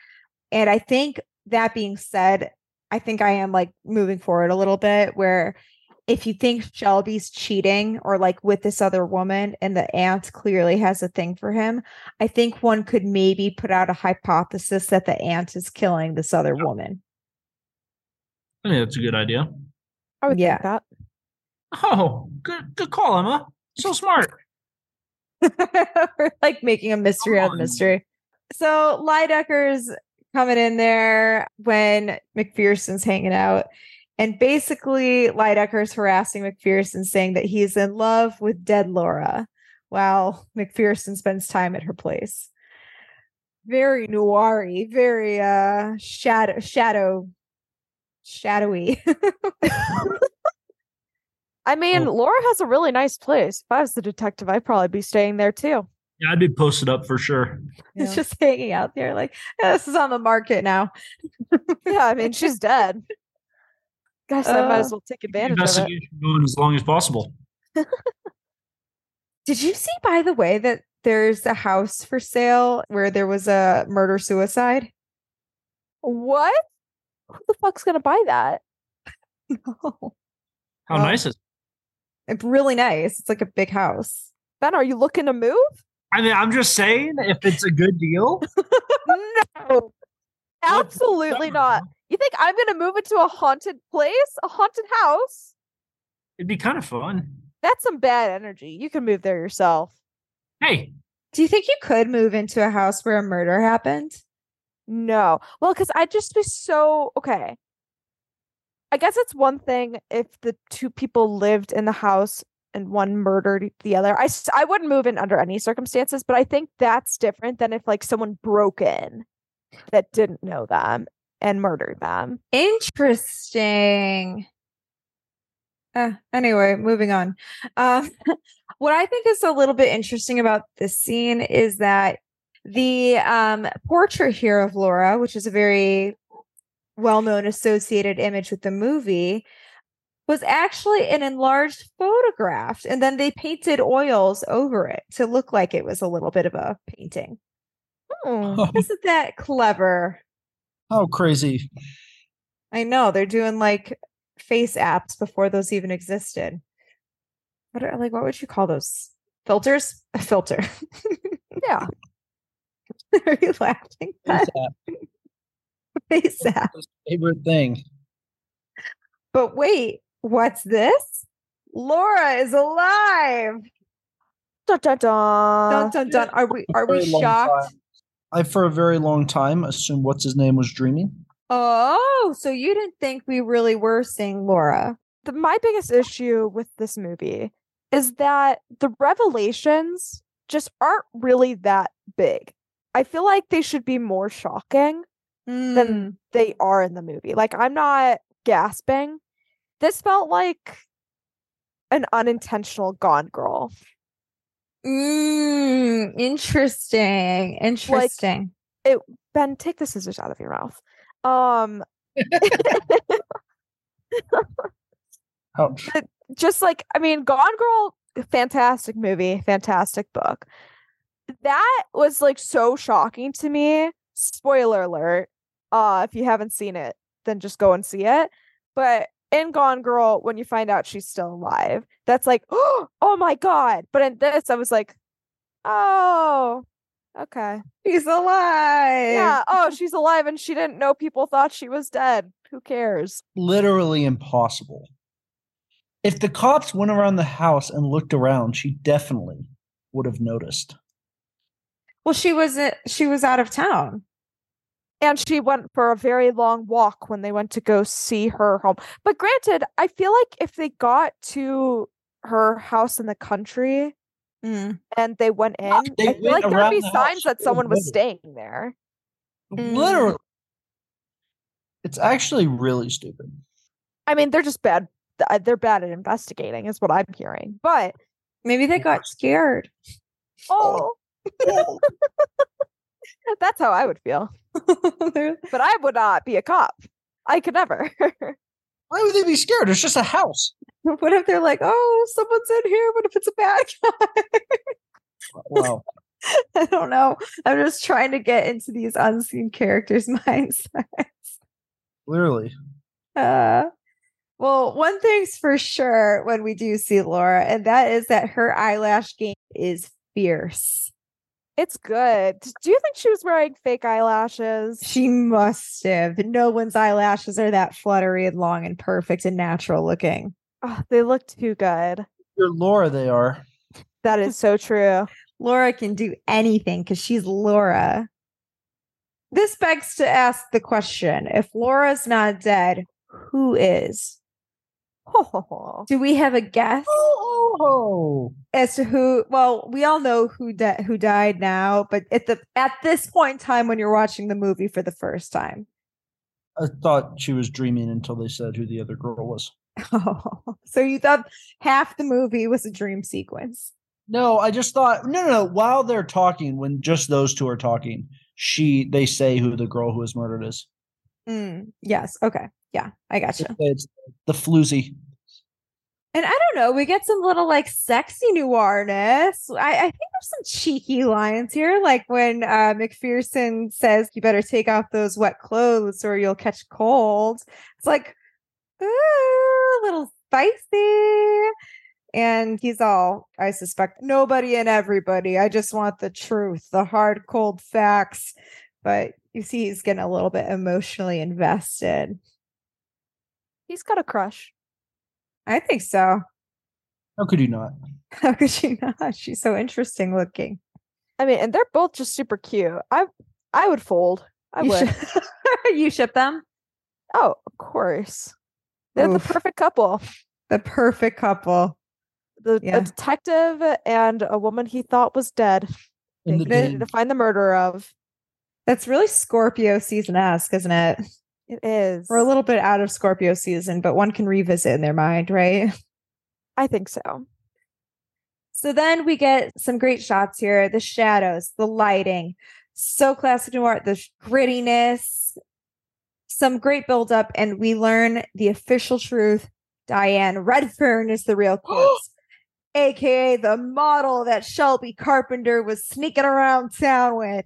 And I think that being said, I think I am like moving forward a little bit where if you think Shelby's cheating or like with this other woman and the aunt clearly has a thing for him, I think one could maybe put out a hypothesis that the aunt is killing this other woman. I think that's a good idea. I would Yeah. think that. Oh, good good call, Emma. So smart. We're *laughs* like making a mystery out of mystery. So Lydecker's coming in there when McPherson's hanging out. And basically, Lydecker's harassing McPherson, saying that he's in love with dead Laura while McPherson spends time at her place. Very noir very uh shadow shadow shadowy. *laughs* I mean, Oh. Laura has a really nice place. If I was the detective, I'd probably be staying there too. Yeah, I'd be posted up for sure. It's *laughs* just hanging out there, like "Yeah, this is on the market now. *laughs* yeah, I mean, she's dead. Guess I might Uh, as well take advantage of it. Investigation going as long as possible. *laughs* Did you see, by the way, that there's a house for sale where there was a murder suicide? What? Who the fuck's gonna buy that? *laughs* No. How Well, nice is It's really nice. It's like a big house. Ben, are you looking to move? I mean, I'm just saying if it's a good deal. *laughs* no, absolutely not. You think I'm gonna move into a haunted place, a haunted house? It'd be kind of fun. That's some bad energy. You can move there yourself. Hey, Do you think you could move into a house where a murder happened? No. Well, because I'd just be so okay. I guess it's one thing if the two people lived in the house and one murdered the other. I, I wouldn't move in under any circumstances, but I think that's different than if like someone broke in that didn't know them and murdered them. Interesting. Uh, anyway, moving on. Um, *laughs* what I think is a little bit interesting about this scene is that the um, portrait here of Laura, which is a very well known associated image with the movie, was actually an enlarged photograph. And then they painted oils over it to look like it was a little bit of a painting. Hmm. Isn't that clever? How crazy. I know they're doing like face apps before those even existed. What are like what would you call those? Filters? A filter. *laughs* Yeah. are you laughing? Face *laughs* app. Face app. Favorite thing. But wait, what's this? Laura is alive. Dun, dun, dun. dun dun dun. Are we are we shocked? time. I, for a very long time, assumed what's his name was dreaming. Oh, so you didn't think we really were seeing Laura? the, my biggest issue with this movie is that the revelations just aren't really that big. I feel like they should be more shocking Hmm. than they are in the movie. Like I'm not gasping. This felt like an unintentional Gone Girl. Mm, interesting. Interesting. Ben, take the scissors out of your mouth. Um, *laughs* *laughs* Ouch. just like I mean, Gone Girl, fantastic movie, fantastic book. That was like so shocking to me. Spoiler alert. Uh, if you haven't seen it, then just go and see it. But in Gone Girl, when you find out she's still alive, that's like, *gasps* oh my god. But in this, I was like, oh, okay. He's alive. Yeah. Oh, she's alive and she didn't know people thought she was dead. Who cares? Literally impossible. If the cops went around the house and looked around, she definitely would have noticed. Well, she was uh, she was out of town. And she went for a very long walk when they went to go see her home. But granted, I feel like if they got to her house in the country Mm. and they went in, Yeah, they I feel like there'd be the house, signs that someone was would've staying there. Mm. Literally. It's actually really stupid. I mean, they're just bad. They're bad at investigating, is what I'm hearing. But Maybe they got scared. oh, *laughs* that's how I would feel. *laughs* But I would not be a cop. I could never. *laughs* Why would they be scared? It's just a house. what if they're like, oh, someone's in here? What if it's a bad guy? Wow. *laughs* I don't know. I'm just trying to get into these unseen characters' mindsets. Clearly. Uh, well, one thing's for sure when we do see Laura, and that is that her eyelash game is fierce. It's good. Do you think she was wearing fake eyelashes? She must have. No one's eyelashes are that fluttery and long and perfect and natural looking. Oh, they look too good. You're Laura, they are. That is so true. *laughs* Laura can do anything because she's Laura. This begs to ask the question if Laura's not dead, who is? Do we have a guess Oh, as to who? Well, we all know who di- who died now, but at the at this point in time when you're watching the movie for the first time. I thought she was dreaming until they said who the other girl was. Oh, *laughs* so you thought half the movie was a dream sequence? No, I just thought no, no, no. While they're talking, when just those two are talking, she they say who the girl who was murdered is. Mm, yes. Okay. Yeah, I gotcha. It's the floozy. And I don't know, we get some little like sexy noirness. I, I think there's some cheeky lines here, like when uh, McPherson says, "You better take off those wet clothes or you'll catch cold." It's like, ooh, a little spicy. And he's all, I suspect nobody and everybody. I just want the truth, the hard, cold facts. But you see, he's getting a little bit emotionally invested. He's got a crush. I think so. How could you not? *laughs* How could she not? She's so interesting looking. I mean, and they're both just super cute. I I would fold. I you, would. ship, *laughs* you ship them? Oh, of course. They're Oof. the perfect couple. The perfect couple. The Yeah. a detective and a woman he thought was dead. In They the needed to find the murderer of. That's really Scorpio season esque, isn't it? It is. We're a little bit out of Scorpio season, but one can revisit in their mind, right? I think so. So then we get some great shots here the shadows, the lighting, so classic noir, the grittiness, some great build up, and we learn the official truth. Diane Redfern *laughs* is the real *gasps* corpse, aka the model that Shelby Carpenter was sneaking around town with.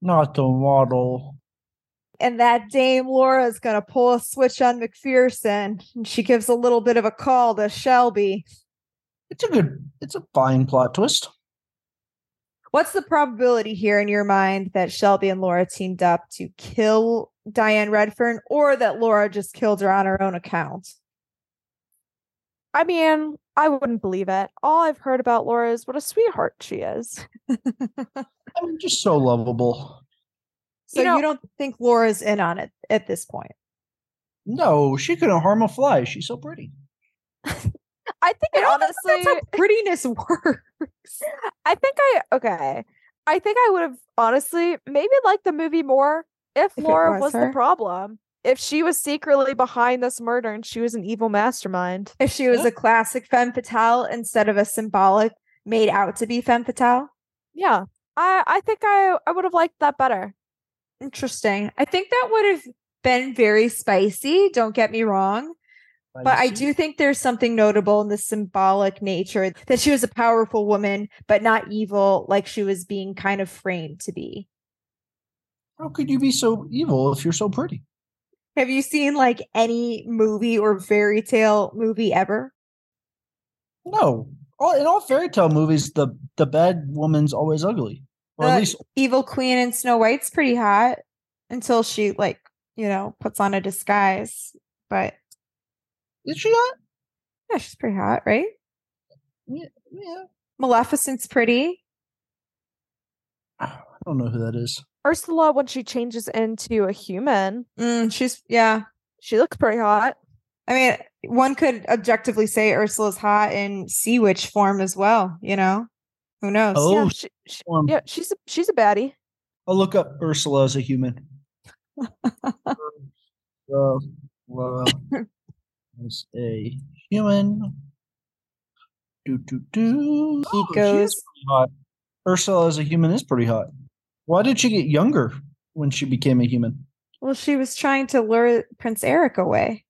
Not the model. And that Dame Laura is gonna pull a switch on McPherson. And she gives a little bit of a call to Shelby. It's a good. It's a fine plot twist. What's the probability here in your mind that Shelby and Laura teamed up to kill Diane Redfern or that Laura just killed her on her own account? I mean, I wouldn't believe it. All I've heard about Laura is what a sweetheart she is. *laughs* I mean, just so lovable. So you, You don't think Laura's in on it at this point? No, she couldn't harm a fly. She's so pretty. *laughs* I think it don't think honestly that's how *laughs* prettiness works. I think I okay. I think I would have honestly maybe liked the movie more if, If Laura was was, the problem. If she was secretly behind this murder and she was an evil mastermind. If she was Yeah. a classic femme fatale instead of a symbolic made out to be femme fatale. Yeah. I I think I I would have liked that better. Interesting. I think that would have been very spicy. Don't get me wrong. But I do think there's something notable in the symbolic nature that she was a powerful woman, but not evil like she was being kind of framed to be. How could you be so evil if you're so pretty? Have you seen like any movie or fairy tale movie ever? No. All, in all fairy tale movies, the the bad woman's always ugly, or Uh, at least Evil Queen in Snow White's pretty hot until she like, you know, puts on a disguise. But is she hot? yeah, she's pretty hot, right? Yeah, yeah. Maleficent's pretty. I don't know who that is. Ursula when she changes into a human, Mm, she's yeah. she looks pretty hot. I mean, one could objectively say Ursula's hot in sea witch form as well, you know? Who knows? Oh, yeah, she, she- Um, yeah, she's a she's a baddie. I'll look up Ursula as a human. *laughs* Ursula as a human. Do do do. He she goes-. Ursula as a human is pretty hot. Why did she get younger when she became a human? Well, she was trying to lure Prince Eric away.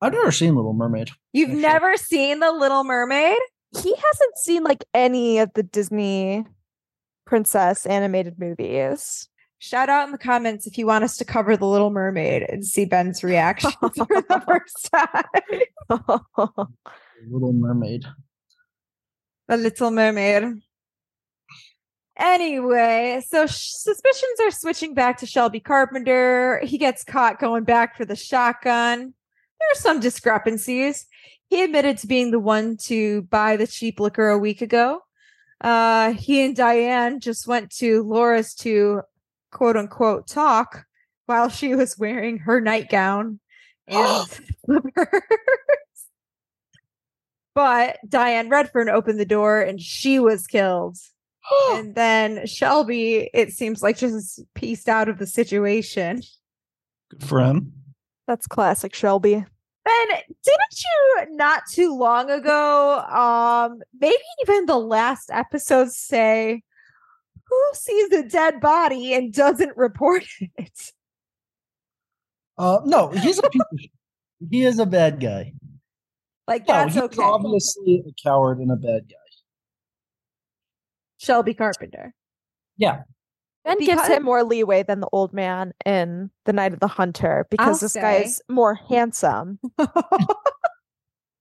I've never seen Little Mermaid. You've Actually. never seen The Little Mermaid? He hasn't seen like any of the Disney princess animated movies. Shout out in the comments if you want us to cover The Little Mermaid and see Ben's reaction *laughs* for the *laughs* first time. *laughs* Little Mermaid. The Little Mermaid. Anyway, so sh- suspicions are switching back to Shelby Carpenter. He gets caught going back for the shotgun. There are some discrepancies. He admitted to being the one to buy the cheap liquor a week ago. Uh, he and Diane just went to Laura's to quote unquote talk while she was wearing her nightgown *gasps* and slippers. But Diane Redfern opened the door and she was killed. *gasps* and then Shelby, it seems like just pieced out of the situation. Good for him. That's classic Shelby. Ben, didn't you not too long ago, um, maybe even the last episode say, who sees a dead body and doesn't report *laughs* it? Uh, no, he's a piece of shit. He is a bad guy. Like No, that's he's okay. obviously a coward and a bad guy. Shelby Carpenter. Ben gives him more leeway than the old man in The Night of the Hunter because I'll this guy say. is more handsome. *laughs*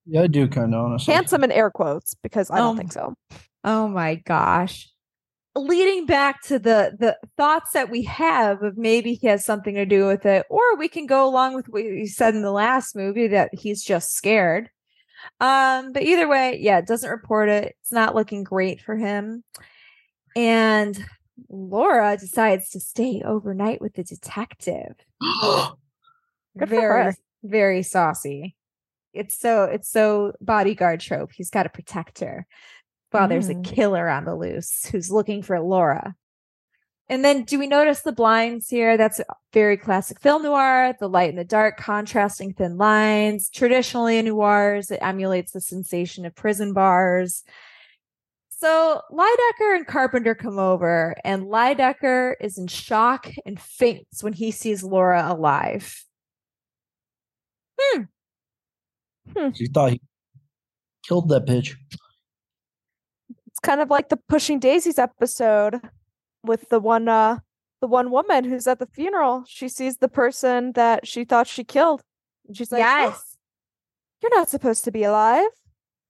Yeah, I do kind of honestly. handsome in air quotes because I don't Um, think so. Oh my gosh. Leading back to the the thoughts that we have of maybe he has something to do with it, or we can go along with what you said in the last movie that he's just scared. Um, but either way, yeah, it doesn't report it. It's not looking great for him. And Laura decides to stay overnight with the detective. *gasps* Very, very saucy. It's so it's so bodyguard trope. He's got to protect her while there's a Mm. killer on the loose who's looking for Laura. And then do we notice the blinds here? That's very classic film noir, the light and the dark contrasting thin lines. Traditionally in noirs, it emulates the sensation of prison bars. So Lydecker and Carpenter come over, and Lydecker is in shock and faints when he sees Laura alive. Hmm. He thought he killed that bitch. It's kind of like the Pushing Daisies episode with the one uh the one woman who's at the funeral. She sees the person that she thought she killed. And she's like, "Oh, You're not supposed to be alive.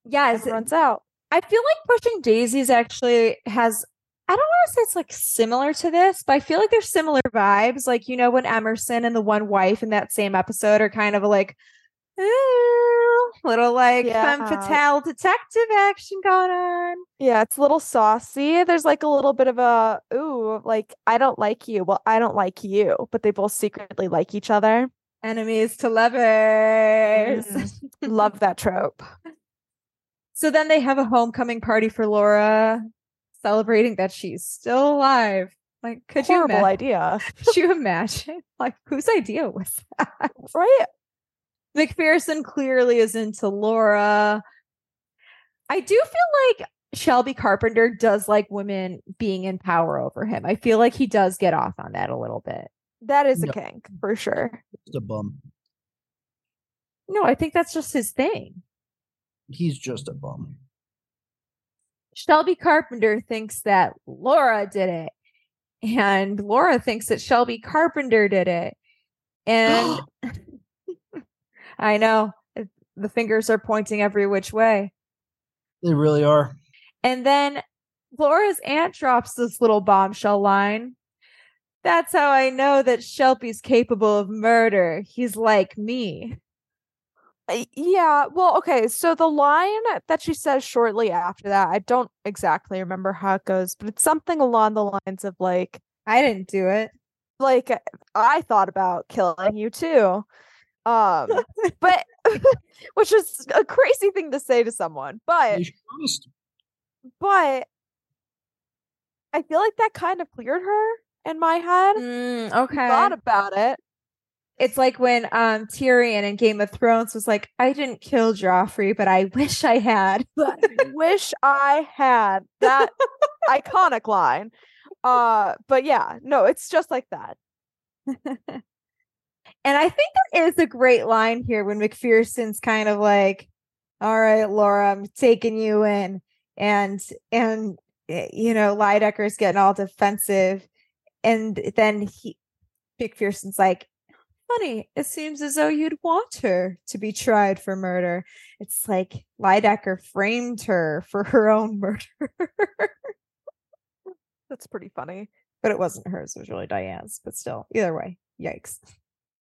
yes. And runs out. I feel like Pushing Daisies actually has. I don't want to say it's like similar to this, but I feel like there's similar vibes. Like you know when Emerson and the one wife in that same episode are kind of like, ooh, little like femme fatale detective action going on. Yeah, it's a little saucy. There's like a little bit of a ooh, like I don't like you. Well, I don't like you, but they both secretly like each other. Enemies to lovers. Mm. Love that trope. *laughs* So then they have a homecoming party for Laura, celebrating that she's still alive. Like, could you Horrible ima- idea, *laughs* could you imagine? *laughs* Like, whose idea was that? right? McPherson clearly is into Laura. I do feel like Shelby Carpenter does like women being in power over him. I feel like he does get off on that a little bit. That is a No. kink for sure. Just a bum. No, I think that's just his thing. He's just a bum. Shelby Carpenter thinks that Laura did it, and Laura thinks that Shelby Carpenter did it. And *gasps* *laughs* I know the fingers are pointing every which way. They really are. And then Laura's aunt drops this little bombshell line. That's how I know that Shelby's capable of murder. He's like me. Uh, Yeah, well, okay. So the line that she says shortly after that, I don't exactly remember how it goes, but it's something along the lines of like, I didn't do it. like I thought about killing you too. Um, *laughs* but *laughs* which is a crazy thing to say to someone, but but I feel like that kind of cleared her in my head. Mm, She okay. Thought about it. It's like when um Tyrion in Game of Thrones was like, I didn't kill Joffrey, but I *laughs* wish I had. but wish I had that *laughs* iconic line. Uh, but yeah, no, it's just like that. *laughs* And I think there is a great line here when McPherson's kind of like, all right, Laura, I'm taking you in. And and eh, you know, Lydecker's getting all defensive. And then he McPherson's like, funny, it seems as though you'd want her to be tried for murder. It's like Lydecker framed her for her own murder. *laughs* That's pretty funny. but it wasn't hers, it was really Diane's. But still, either way, yikes.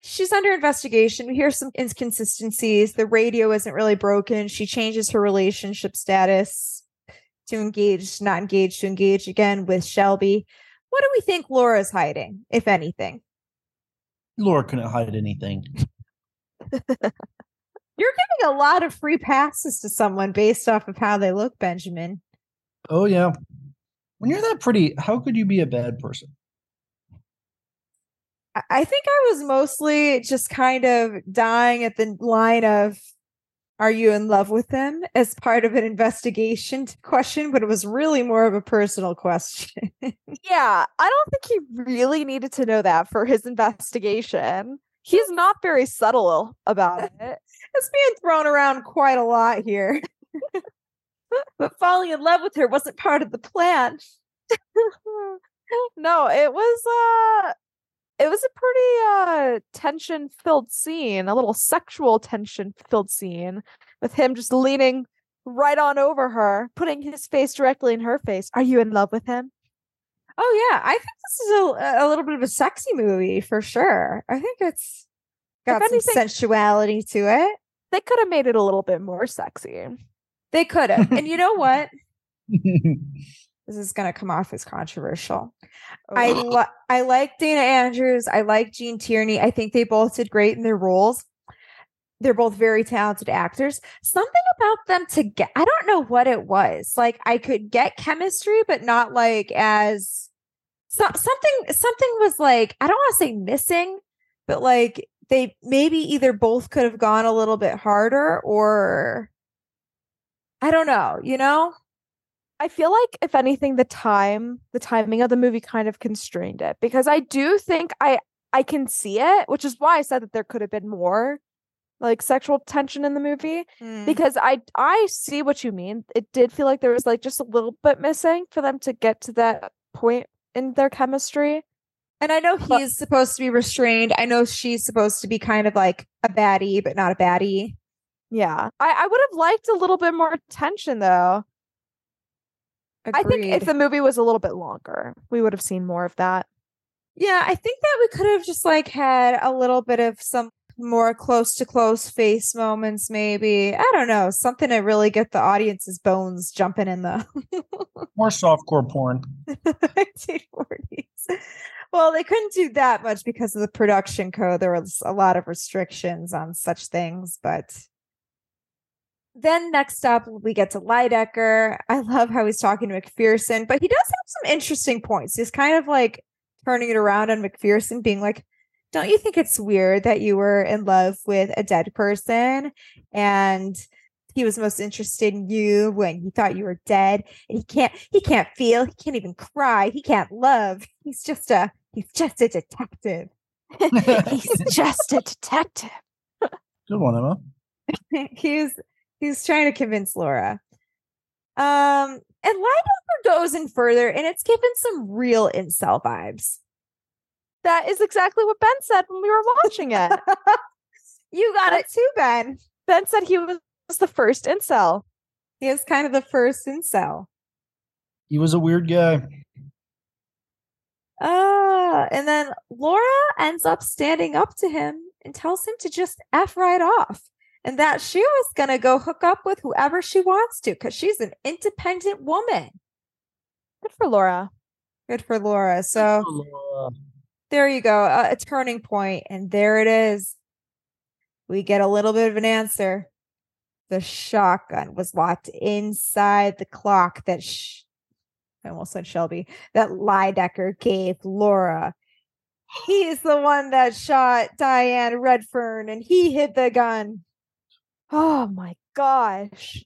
She's under investigation. We hear some inconsistencies. The radio isn't really broken. She changes her relationship status to engaged, not engaged, to engage again with Shelby. What do we think Laura's hiding, if anything? Laura couldn't hide anything. *laughs* You're giving a lot of free passes to someone based off of how they look, Benjamin. Oh yeah. When you're that pretty, how could you be a bad person? I- think I was mostly just kind of dying at the line of are you in love with him as part of an investigation question, but it was really more of a personal question. *laughs* Yeah, I don't think he really needed to know that for his investigation. He's not very subtle about *laughs* it. it's being thrown around quite a lot here. *laughs* but falling in love with her wasn't part of the plan. no, it was uh it was a pretty uh tension filled scene, a little sexual tension filled scene with him just leaning right on over her, putting his face directly in her face. Are you in love with him? Oh yeah, I think this is a, a little bit of a sexy movie for sure. I think it's got some anything- sensuality to it. They could have made it a little bit more sexy. They could have. and you know what? *laughs* This is going to come off as controversial. I li- I like Dana Andrews. I like Gene Tierney. I think they both did great in their roles. They're both very talented actors. Something about them to get I don't know what it was. Like I could get chemistry, but not like as so, something something was like, I don't want to say missing, but like they maybe either both could have gone a little bit harder or I don't know, you know? I feel like if anything, the time, the timing of the movie kind of constrained it because I do think I I can see it, which is why I said that there could have been more like sexual tension in the movie Mm. because I I see what you mean. It did feel like there was like just a little bit missing for them to get to that point in their chemistry. And I know But- he's supposed to be restrained. I know she's supposed to be kind of like a baddie, but not a baddie. Yeah. I I would have liked a little bit more tension though. I think if the movie was a little bit longer, we would have seen more of that. yeah, I think that we could have just like had a little bit of some more close to close face moments, maybe. I don't know, something to really get the audience's bones jumping in the *laughs* More softcore porn. *laughs* 1940s. Well, they couldn't do that much because of the production code. There was a lot of restrictions on such things, but then next up we get to Lydecker. I love how he's talking to McPherson, but he does have some interesting points. He's kind of like turning it around on McPherson, being like, Don't you think it's weird that you were in love with a dead person? And he was most interested in you when he thought you were dead and he can't he can't feel he can't even cry he can't love he's just a he's just a detective *laughs* He's just a detective. Good one, Emma. *laughs* he's he's trying to convince laura um and Linebacker goes in further and it's given some real incel vibes That is exactly what Ben said when we were watching it. *laughs* you got it too ben ben said he was the first incel. he is kind of the first incel He was a weird guy. Ah, and then Laura ends up standing up to him and tells him to just F right off. And that she was going to go hook up with whoever she wants to because she's an independent woman. Good for Laura. Good for Laura. So Uh, there you go. A, a turning point, And there it is. We get a little bit of an answer. The shotgun was locked inside the clock that sh- I almost said Shelby, that Lydecker gave Laura. He's the one that shot Diane Redfern and he hid the gun. Oh my gosh.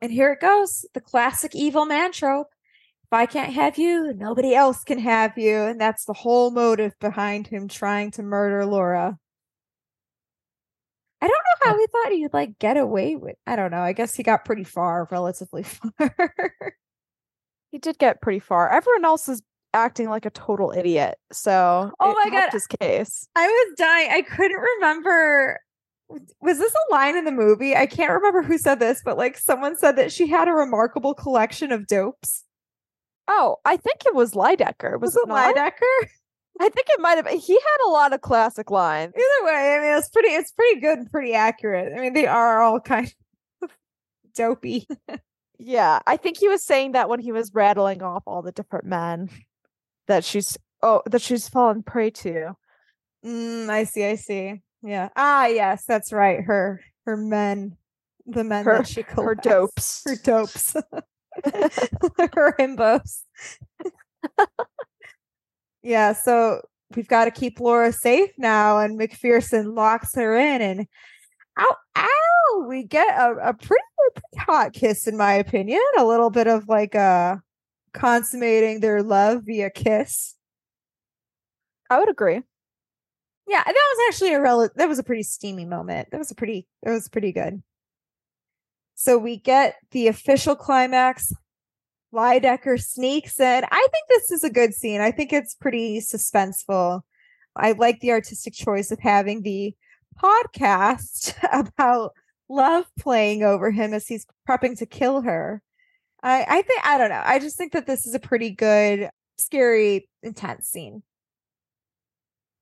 And here it goes the classic evil man trope. If I can't have you, nobody else can have you. And that's the whole motive behind him trying to murder Laura. I don't know how he thought he'd like get away with. I don't know. I guess he got pretty far, relatively *laughs* far. He did get pretty far. Everyone else is acting like a total idiot. So Oh my God. helped his case. I was dying. I couldn't remember. Was this a line in the movie? I can't remember who said this, but like someone said that she had a remarkable collection of dopes. Oh, I think it was Lydecker. Was, Was it not? Lydecker? I think it might have. He had a lot of classic lines. Either way, I mean, it's pretty. It's pretty good and pretty accurate. I mean, they are all kind of *laughs* dopey. Yeah, I think he was saying that when he was rattling off all the different men that she's oh that she's fallen prey to. Mm, I see. I see. Yeah. Ah, yes, that's right. Her, her men, the men Her- that she calls Her dopes. her dopes, *laughs* her himbos. yeah, so we've got to keep Laura safe now, and McPherson locks her in, and ow, ow, we get a, a pretty, pretty hot kiss, in my opinion. A little bit of like uh consummating their love via kiss. I would agree. Yeah, that was actually a rel- that was a pretty steamy moment. That was a pretty that was pretty good. So we get the official climax. Lydecker sneaks in. I think this is a good scene. I think it's pretty suspenseful. I like the artistic choice of having the podcast *laughs* about love playing over him as he's prepping to kill her. I I think I don't know. I just think that this is a pretty good, scary, intense scene.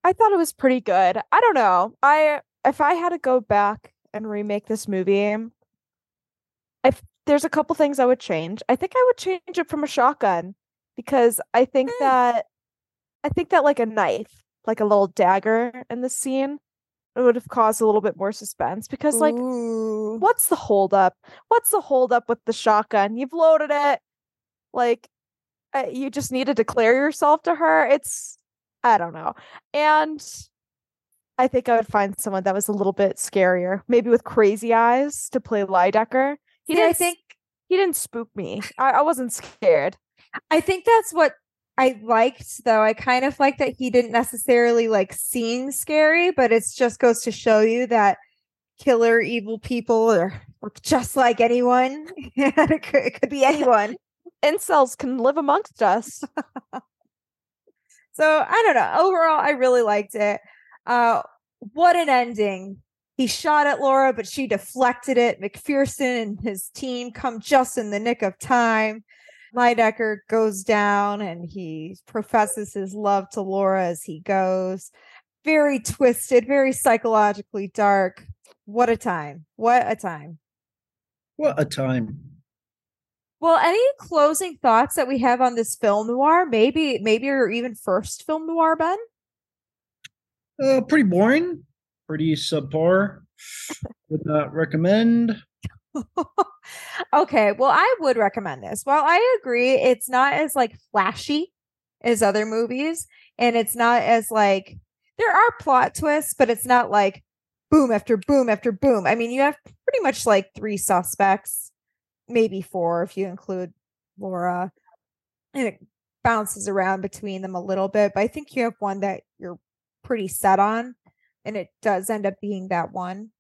I thought it was pretty good. I don't know. I if I had to go back and remake this movie, if there's a couple things I would change. I think I would change it from a shotgun because I think Mm. that I think that like a knife, like a little dagger in the scene, it would have caused a little bit more suspense because like Ooh. what's the holdup? What's the holdup with the shotgun? You've loaded it. Like, uh, you just need to declare yourself to her. It's, I don't know. And I think I would find someone that was a little bit scarier, maybe with crazy eyes to play Lydecker. He See, I didn't, think he didn't spook me. I, I wasn't scared. I think that's what I liked though. I kind of like that he didn't necessarily like seem scary, but it just goes to show you that killer evil people are just like anyone. *laughs* it, could, it could be anyone. *laughs* Incels can live amongst us. *laughs* So I don't know. Overall, I really liked it. Uh, what an ending. He shot at Laura, but she deflected it. McPherson and his team come just in the nick of time. Lydecker goes down and he professes his love to Laura as he goes. Very twisted, very psychologically dark. What a time. What a time. What a time. Well, any closing thoughts that we have on this film noir? Maybe, maybe your even first film noir, Ben? Uh, pretty boring. Pretty subpar. Would not recommend. *laughs* okay, well, I would recommend this. Well, I agree, it's not as like flashy as other movies, and it's not as like there are plot twists, but it's not like boom after boom after boom. I mean, you have pretty much like three suspects, maybe four if you include Laura, and it bounces around between them a little bit. But I think you have one that you're pretty set on, and it does end up being that one.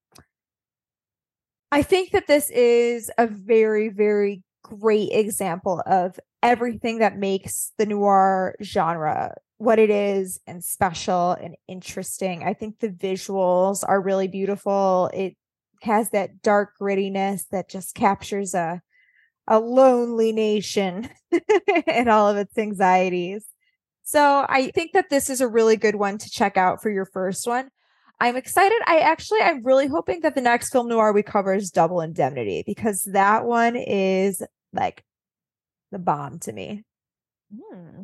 I think that this is a very, very great example of everything that makes the noir genre what it is and special and interesting. I think the visuals are really beautiful. It has that dark grittiness that just captures a a lonely nation *laughs* and all of its anxieties. So I think that this is a really good one to check out for your first one. I'm excited. I actually, I'm really hoping that the next film noir we cover is Double Indemnity because that one is like the bomb to me. Hmm.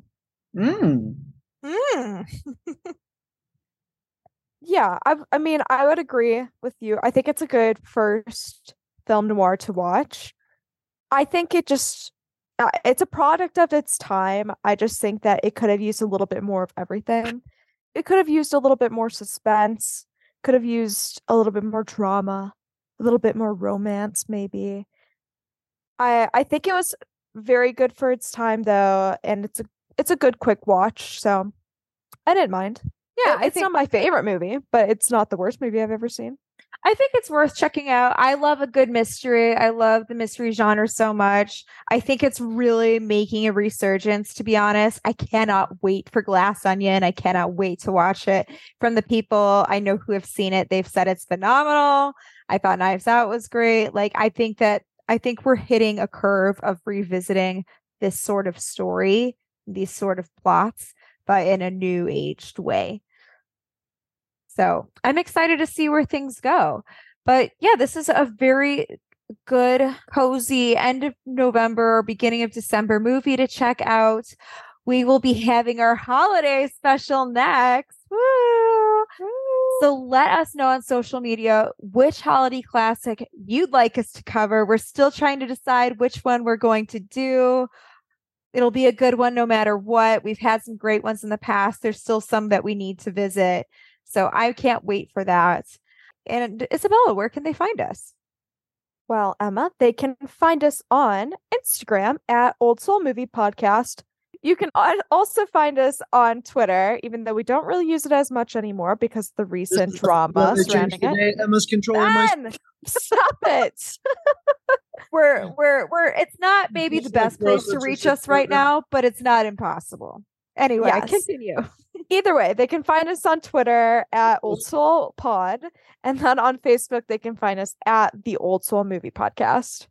Mm. Mm. *laughs* Yeah, I I mean, I would agree with you. I think it's a good first film noir to watch. I think it just uh, it's a product of its time. I just think that it could have used a little bit more of everything. It could have used a little bit more suspense, could have used a little bit more drama, a little bit more romance maybe. I I think it was very good for its time though, and it's a it's a good quick watch, so I didn't mind. Yeah, It- it's think not my favorite movie, but it's not the worst movie I've ever seen. I think it's worth checking out. I love a good mystery. I love the mystery genre so much. I think it's really making a resurgence, to be honest. I cannot wait for Glass Onion. I cannot wait to watch it. From the people I know who have seen it, they've said it's phenomenal. I thought Knives Out was great. Like, I think that I think we're hitting a curve of revisiting this sort of story, these sort of plots, but in a new aged way. So I'm excited to see where things go. But yeah, this is a very good, cozy end of November, or beginning of December movie to check out. We will be having our holiday special next. Woo! So let us know on social media which holiday classic you'd like us to cover. We're still trying to decide which one we're going to do. It'll be a good one no matter what. We've had some great ones in the past. There's still some that we need to visit. So I can't wait for that. And Isabella, where can they find us? Well, Emma, they can find us on Instagram at Old Soul Movie Podcast. You can also find us on Twitter, even though we don't really use it as much anymore because the recent drama surrounding it. Emma's controlling ben, stop it. *laughs* we're we're we're it's not maybe the best place to reach us right now, but it's not impossible. Anyway, yes. continue. Either way, they can find us on Twitter at Old *laughs* Soul Pod, and then on Facebook they can find us at the Old Soul Movie Podcast.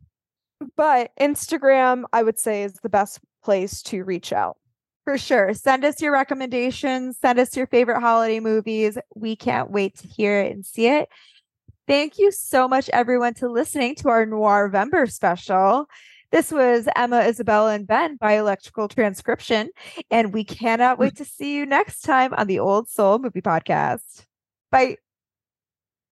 But Instagram, I would say, is the best place to reach out. For sure. Send us your recommendations. Send us your favorite holiday movies. We can't wait to hear it and see it. Thank you so much, everyone, to listening to our Noir November special. This was Emma, Isabella, and Ben by Electrical Transcription. And we cannot mm. wait to see you next time on the Old Soul Movie Podcast. Bye.